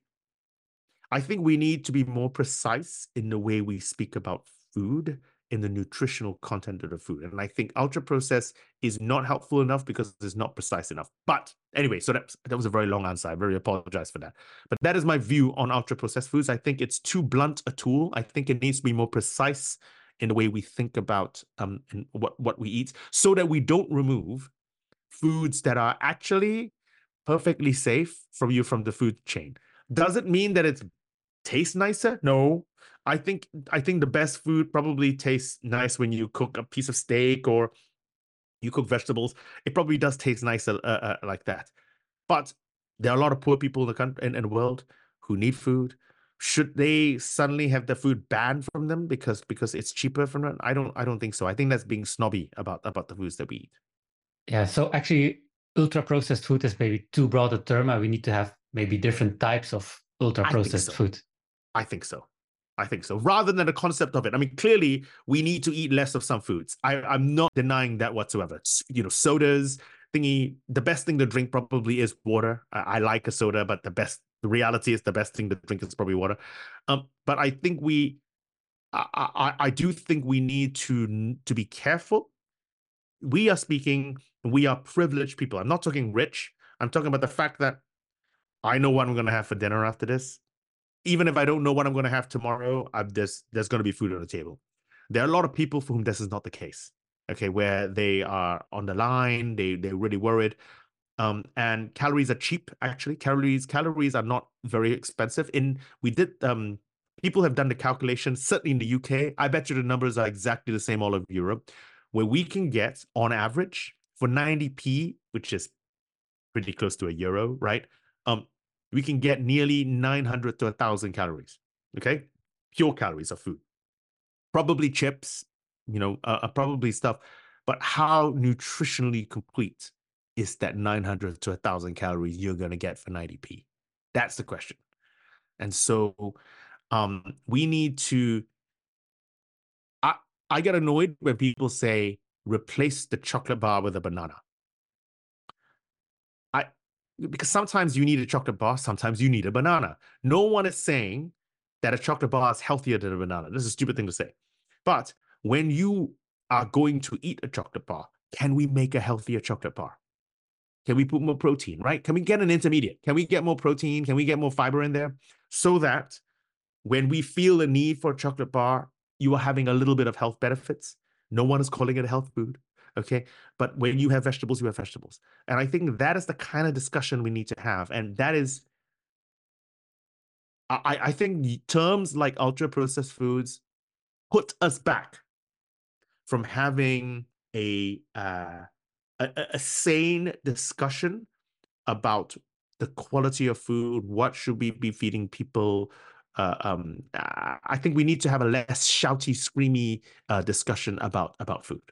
I think we need to be more precise in the way we speak about food in the nutritional content of the food. And I think ultra processed is not helpful enough because it's not precise enough. But anyway, so that, that was a very long answer. I very apologize for that. But that is my view on ultra processed foods. I think it's too blunt a tool. I think it needs to be more precise in the way we think about um what, what we eat so that we don't remove foods that are actually perfectly safe from you from the food chain. Does it mean that it's tastes nicer? No. I think I think the best food probably tastes nice when you cook a piece of steak or you cook vegetables. It probably does taste nice uh, uh, like that. But there are a lot of poor people in the country in world who need food. Should they suddenly have the food banned from them because because it's cheaper from them? I don't I don't think so. I think that's being snobby about about the foods that we eat.
Yeah. So actually, ultra processed food is maybe too broad a term, we need to have maybe different types of ultra processed so. food.
I think so. I think so. Rather than the concept of it, I mean, clearly we need to eat less of some foods. I, I'm not denying that whatsoever. You know, sodas, thingy. The best thing to drink probably is water. I, I like a soda, but the best, the reality is the best thing to drink is probably water. Um, but I think we, I, I, I do think we need to to be careful. We are speaking. We are privileged people. I'm not talking rich. I'm talking about the fact that I know what I'm going to have for dinner after this even if I don't know what I'm going to have tomorrow, I'm, there's there's going to be food on the table. There are a lot of people for whom this is not the case. okay, where they are on the line, they they're really worried. Um, and calories are cheap, actually. Calories, calories are not very expensive. In we did um people have done the calculation, certainly in the UK. I bet you the numbers are exactly the same all over Europe, where we can get on average for 90p, which is pretty close to a euro, right? Um, we can get nearly 900 to 1,000 calories, okay? Pure calories of food. Probably chips, you know, uh, uh probably stuff. But how nutritionally complete is that 900 to 1,000 calories you're going to get for 90p? That's the question. And so um, we need to. I, I get annoyed when people say replace the chocolate bar with a banana. Because sometimes you need a chocolate bar, sometimes you need a banana. No one is saying that a chocolate bar is healthier than a banana. This is a stupid thing to say. But when you are going to eat a chocolate bar, can we make a healthier chocolate bar? Can we put more protein, right? Can we get an intermediate? Can we get more protein? Can we get more fiber in there so that when we feel a need for a chocolate bar, you are having a little bit of health benefits. No one is calling it a health food. Okay. But when you have vegetables, you have vegetables. And I think that is the kind of discussion we need to have. And that is, I, I think terms like ultra processed foods put us back from having a, uh, a, a sane discussion about the quality of food, what should we be feeding people, uh, um, I think we need to have a less shouty, screamy uh, discussion about about food.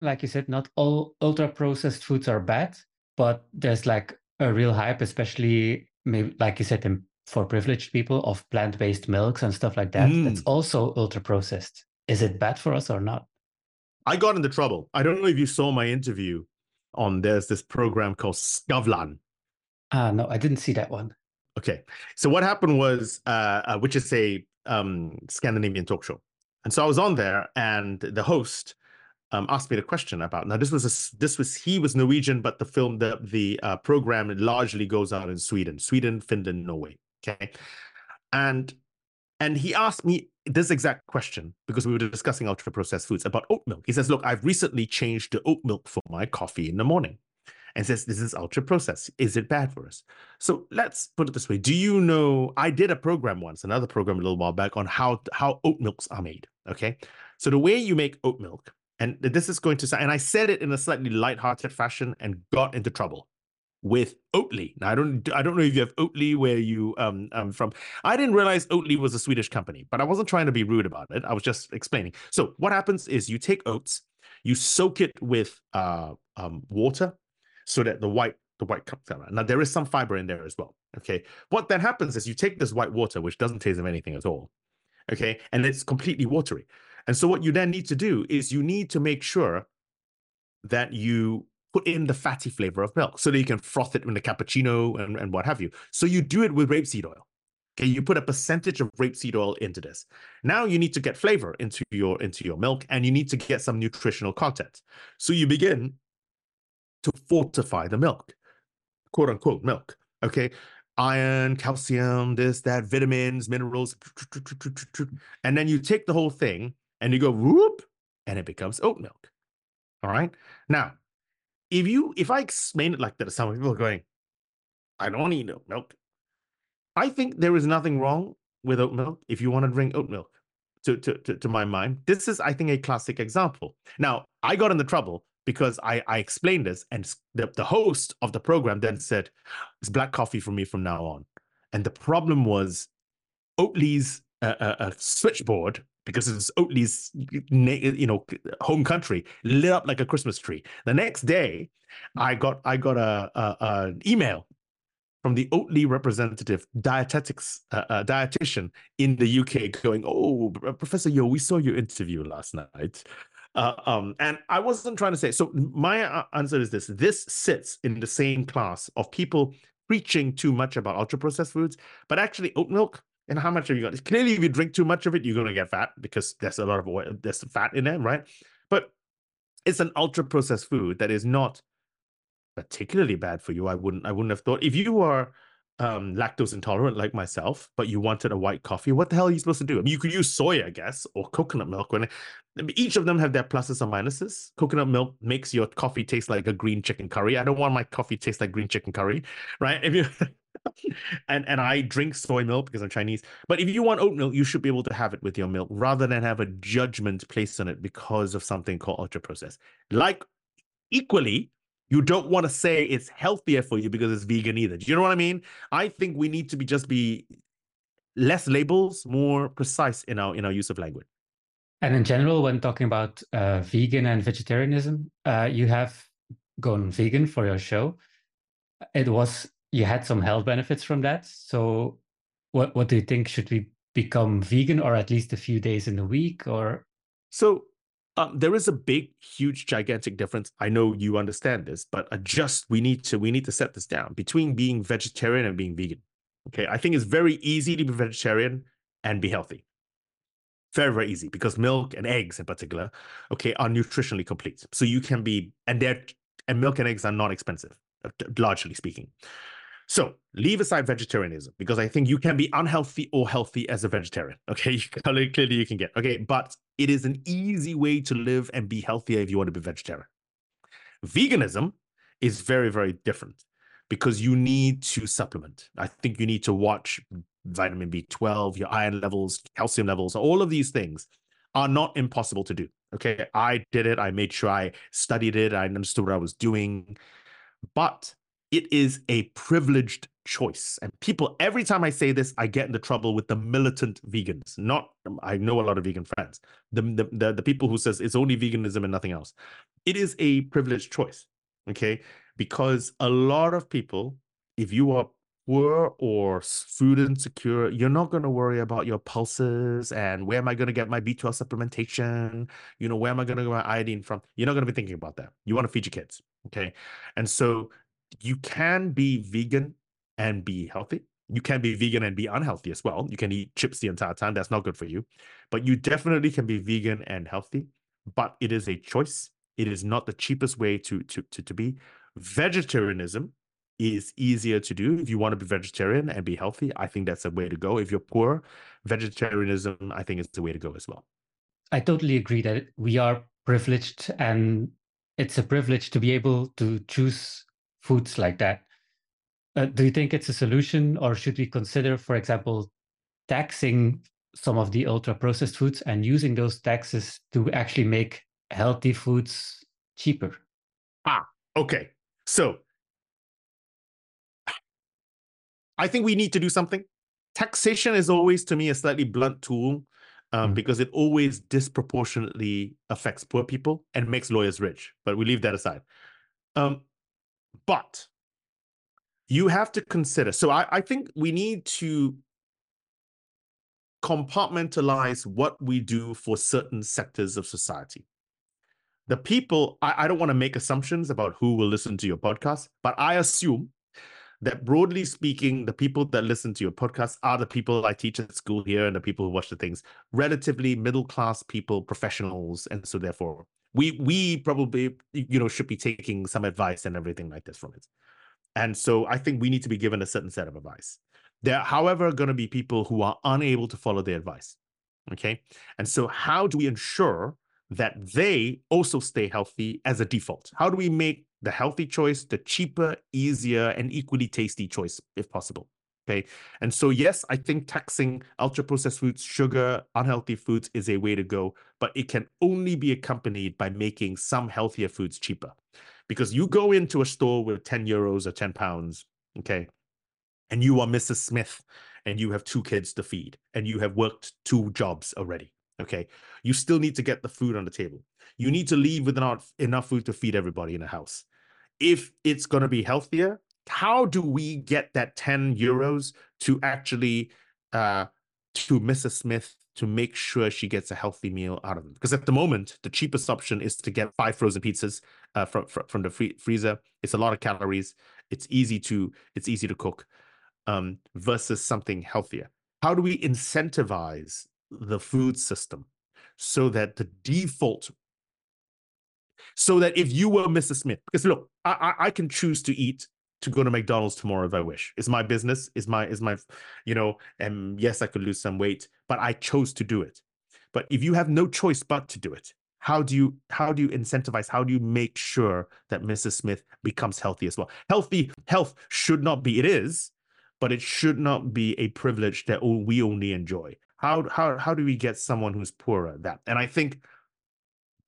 Like you said, not all ultra processed foods are bad, but there's like a real hype, especially maybe like you said, in, for privileged people of plant based milks and stuff like that. Mm. That's also ultra processed. Is it bad for us or not?
I got into trouble. I don't know if you saw my interview on there's this program called Skavlan.
Ah, no, I didn't see that one.
Okay. So what happened was, uh, uh, which is a um, Scandinavian talk show, and so I was on there, and the host um, asked me the question about. Now this was a, this was he was Norwegian, but the film the the uh, program largely goes out in Sweden, Sweden, Finland, Norway. Okay, and and he asked me this exact question because we were discussing ultra processed foods about oat milk. He says, "Look, I've recently changed the oat milk for my coffee in the morning." and says this is ultra processed. Is it bad for us? So let's put it this way. Do you know I did a program once, another program a little while back on how how oat milks are made. Okay. So the way you make oat milk, and this is going to sound, and I said it in a slightly light-hearted fashion and got into trouble with Oatly. Now I don't I don't know if you have Oatly where you um um from. I didn't realize Oatly was a Swedish company, but I wasn't trying to be rude about it. I was just explaining. So what happens is you take oats, you soak it with uh um water so that the white the white comes out. Now there is some fiber in there as well. Okay. What then happens is you take this white water, which doesn't taste of anything at all. Okay. And it's completely watery. And so what you then need to do is you need to make sure that you put in the fatty flavor of milk so that you can froth it in the cappuccino and, and what have you. So you do it with rapeseed oil. Okay, you put a percentage of rapeseed oil into this. Now you need to get flavor into your into your milk and you need to get some nutritional content. So you begin to fortify the milk, quote unquote milk. Okay. Iron, calcium, this, that, vitamins, minerals. And then you take the whole thing and you go whoop, and it becomes oat milk. All right. Now, if you if I explain it like that, some people are going, I don't need oat milk. I think there is nothing wrong with oat milk if you want to drink oat milk. To, to, to, to my mind, this is, I think, a classic example. Now, I got into trouble because I, I explained this and the, the host of the program then said, it's black coffee for me from now on. And the problem was Oatly's uh, uh, uh, switchboard, because it's Oatly's you know home country, lit up like a Christmas tree. The next day, I got I got a, a, a email from the Oatly representative dietetics uh, uh, dietitian in the UK going, "Oh, Professor Yeo, we saw your interview last night. Uh, um, and I wasn't trying to say. So my uh, answer is this: this sits in the same class of people preaching too much about ultra processed foods, but actually oat milk. And how much have you got? Clearly, if you drink too much of it, you're going to get fat because there's a lot of oil, there's fat in there, right? But it's an ultra processed food that is not particularly bad for you. I wouldn't I wouldn't have thought if you are um, lactose intolerant like myself, but you wanted a white coffee, what the hell are you supposed to do? I mean, you could use soy, I guess, or coconut milk. When each of them have their pluses and minuses. Coconut milk makes your coffee taste like a green chicken curry. I don't want my coffee taste like green chicken curry, right? If you and and I drink soy milk because I'm Chinese. But if you want oat milk, you should be able to have it with your milk rather than have a judgment placed on it because of something called ultra processed. Like equally, you don't want to say it's healthier for you because it's vegan either. Do you know what I mean? I think we need to be just be less labels, more precise in our in our use of language.
And in general, when talking about uh, vegan and vegetarianism, uh, you have gone vegan for your show. It was you had some health benefits from that. So, what what do you think? Should we become vegan, or at least a few days in the week, or?
So um, there is a big, huge, gigantic difference. I know you understand this, but just we need to we need to set this down between being vegetarian and being vegan. Okay, I think it's very easy to be vegetarian and be healthy. Very, very easy because milk and eggs in particular, okay, are nutritionally complete. So you can be, and they're and milk and eggs are not expensive, uh, largely speaking. So leave aside vegetarianism because I think you can be unhealthy or healthy as a vegetarian. Okay, clearly you can get okay, but it is an easy way to live and be healthier if you want to be vegetarian. Veganism is very very different because you need to supplement. I think you need to watch vitamin B12, your iron levels, calcium levels, all of these things are not impossible to do. Okay, I did it. I made sure I studied it. I understood what I was doing. But it is a privileged choice. And people, every time I say this, I get into trouble with the militant vegans. Not, I know a lot of vegan friends. The, the, the, the people who says it's only veganism and nothing else. It is a privileged choice, okay? Because a lot of people, if you are poor or food insecure, you're not going to worry about your pulses and where am I going to get my B12 supplementation? You know, where am I going to get my iodine from? You're not going to be thinking about that. You want to feed your kids. Okay. And so you can be vegan and be healthy. You can be vegan and be unhealthy as well. You can eat chips the entire time. That's not good for you. But you definitely can be vegan and healthy. But it is a choice. It is not the cheapest way to to to, to be. Vegetarianism is easier to do if you want to be vegetarian and be healthy. I think that's a way to go. If you're poor, vegetarianism, I think is the way to go as well.
I totally agree that we are privileged and it's a privilege to be able to choose foods like that. Uh, do you think it's a solution, or should we consider, for example, taxing some of the ultra processed foods and using those taxes to actually make healthy foods cheaper?
Ah, okay. So I think we need to do something. Taxation is always, to me, a slightly blunt tool um, mm. because it always disproportionately affects poor people and makes lawyers rich. But we leave that aside. Um, but you have to consider. So I, I think we need to compartmentalize what we do for certain sectors of society. The people, I, I don't want to make assumptions about who will listen to your podcast, but I assume that broadly speaking, the people that listen to your podcast are the people I teach at school here and the people who watch the things, relatively middle class people, professionals. And so therefore, we we probably you know should be taking some advice and everything like this from it. And so i think we need to be given a certain set of advice. There are however going to be people who are unable to follow the advice okay? And so how do we ensure that they also stay healthy as a default? How do we make the healthy choice the cheaper easier and equally tasty choice if possible Okay. And so, yes, I think taxing ultra processed foods, sugar, unhealthy foods is a way to go, but it can only be accompanied by making some healthier foods cheaper. Because you go into a store with 10 euros or 10 pounds, okay, and you are Mrs. Smith and you have two kids to feed and you have worked two jobs already, okay, you still need to get the food on the table. You need to leave with enough, enough food to feed everybody in the house. If it's going to be healthier, how do we get that 10 euros to actually uh to Mrs. Smith to make sure she gets a healthy meal out of them? Because at the moment, the cheapest option is to get five frozen pizzas uh, from from the free- freezer. It's a lot of calories. It's easy to it's easy to cook um, versus something healthier. How do we incentivize the food system so that the default so that if you were Mrs. Smith, because look, I, I, I can choose to eat to go to McDonald's tomorrow if I wish. It's my business. Is my is my, you know, and yes, I could lose some weight, but I chose to do it. But if you have no choice but to do it, how do you how do you incentivize? How do you make sure that Mrs. Smith becomes healthy as well? Healthy health should not be. It is, but it should not be a privilege that we only enjoy. How how how do we get someone who's poorer that? And I think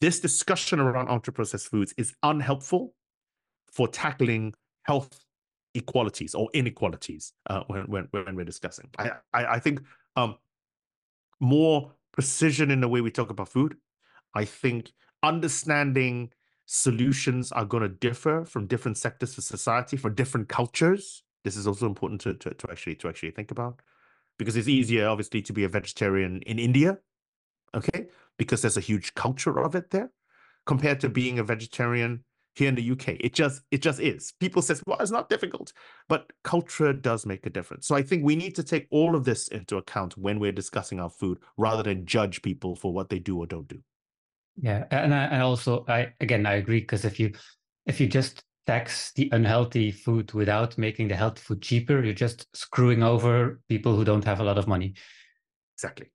this discussion around ultra processed foods is unhelpful for tackling health equalities or inequalities uh, when, when when we're discussing. I I, I think um, more precision in the way we talk about food. I think understanding solutions are going to differ from different sectors of society for different cultures. This is also important to, to, to actually to actually think about because it's easier obviously to be a vegetarian in India, okay, because there's a huge culture of it there compared to being a vegetarian here in the UK. It just it just is. People says, well, it's not difficult, but culture does make a difference. So I think we need to take all of this into account when we're discussing our food, rather than judge people for what they do or don't do.
Yeah, and I, and also I again I agree because if you if you just tax the unhealthy food without making the healthy food cheaper, you're just screwing over people who don't have a lot of money.
Exactly.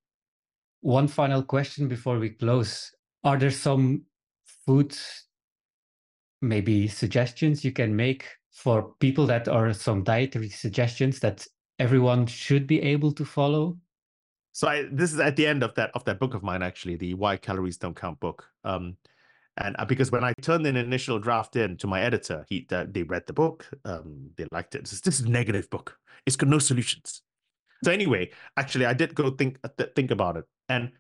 One final question before we close: Are there some foods maybe suggestions you can make for people that are some dietary suggestions that everyone should be able to follow?
So I, this is at the end of that of that book of mine, actually, the Why Calories Don't Count book. Um, and uh, because when I turned an initial draft in to my editor, he uh, they read the book, um, they liked it. This, is a negative book. It's got no solutions. So anyway, actually, I did go think uh, think about it, and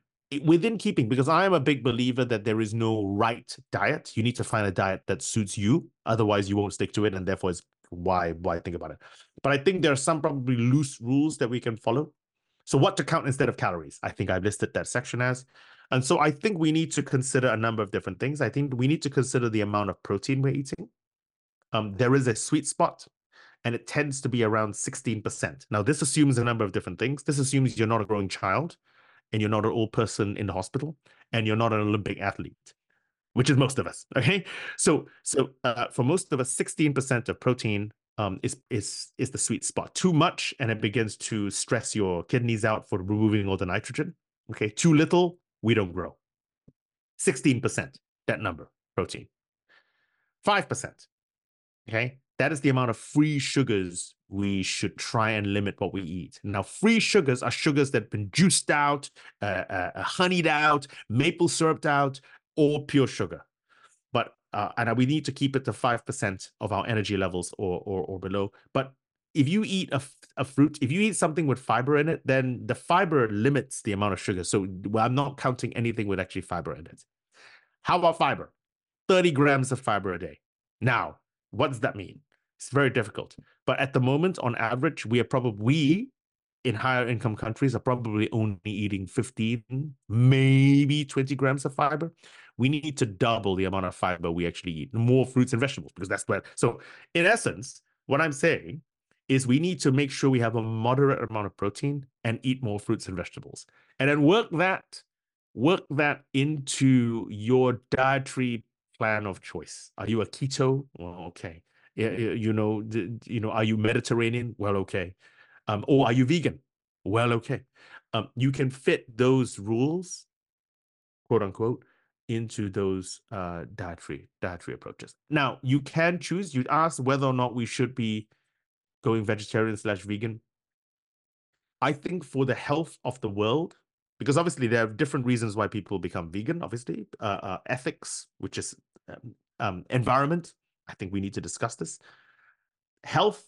within keeping because i am a big believer that there is no right diet. You need to find a diet that suits you. Otherwise you won't stick to it and therefore it's why why think about it? But i think there are some probably loose rules that we can follow. So what to count instead of calories i think i've listed that section as. And so i think we need to consider a number of different things. I think we need to consider the amount of protein we're eating. Um, there is a sweet spot and it tends to be around 16% now this assumes a number of different things. This assumes you're not a growing child and you're not an old person in the hospital and you're not an Olympic athlete, which is most of us. Okay, so so uh, for most of us, sixteen percent of protein um, is is is the sweet spot. Too much, and it begins to stress your kidneys out for removing all the nitrogen. Okay, too little, we don't grow. Sixteen percent, that number, protein. Five percent. Okay, that is the amount of free sugars we should try and limit what we eat. Now, free sugars are sugars that have been juiced out, uh, uh, uh honeyed out, maple syruped out, or pure sugar. But uh, and we need to keep it to five percent of our energy levels or, or or below. But if you eat a, a fruit, if you eat something with fiber in it, then the fiber limits the amount of sugar. So I'm not counting anything with actually fiber in it. How about fiber? 30 grams of fiber a day. Now, what does that mean? It's very difficult. But at the moment, on average, we are probably we in higher income countries are probably only eating 15, maybe 20 grams of fiber. We need to double the amount of fiber we actually eat, more fruits and vegetables, because that's where. So, in essence, what I'm saying is we need to make sure we have a moderate amount of protein and eat more fruits and vegetables. And then work that, work that into your dietary plan of choice. Are you a keto? Well, okay you know you know are you mediterranean? Well okay. Um, or are you vegan? Well okay. Um, you can fit those rules quote unquote into those uh, dietary dietary approaches. Now you can choose You'd ask whether or not we should be going vegetarian slash vegan. I think for the health of the world because obviously there are different reasons why people become vegan obviously uh, uh, ethics which is um, um, environment I think we need to discuss this. Health,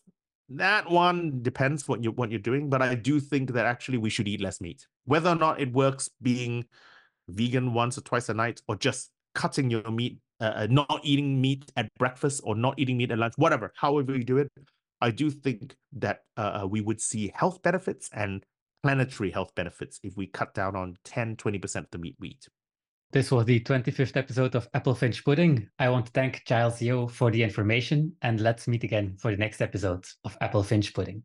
that one depends what you what you're doing, but I do think that actually we should eat less meat. Whether or not it works being vegan once or twice a night, or just cutting your meat, uh, uh not eating meat at breakfast or not eating meat at lunch, whatever, however you do it, I do think that uh, uh we would see health benefits and planetary health benefits if we cut down on 10, 20% of the meat we eat.
This was the 25th episode of Apple Finch Pudding. I want to thank Giles Yeo for the information, and let's meet again for the next episode of Apple Finch Pudding.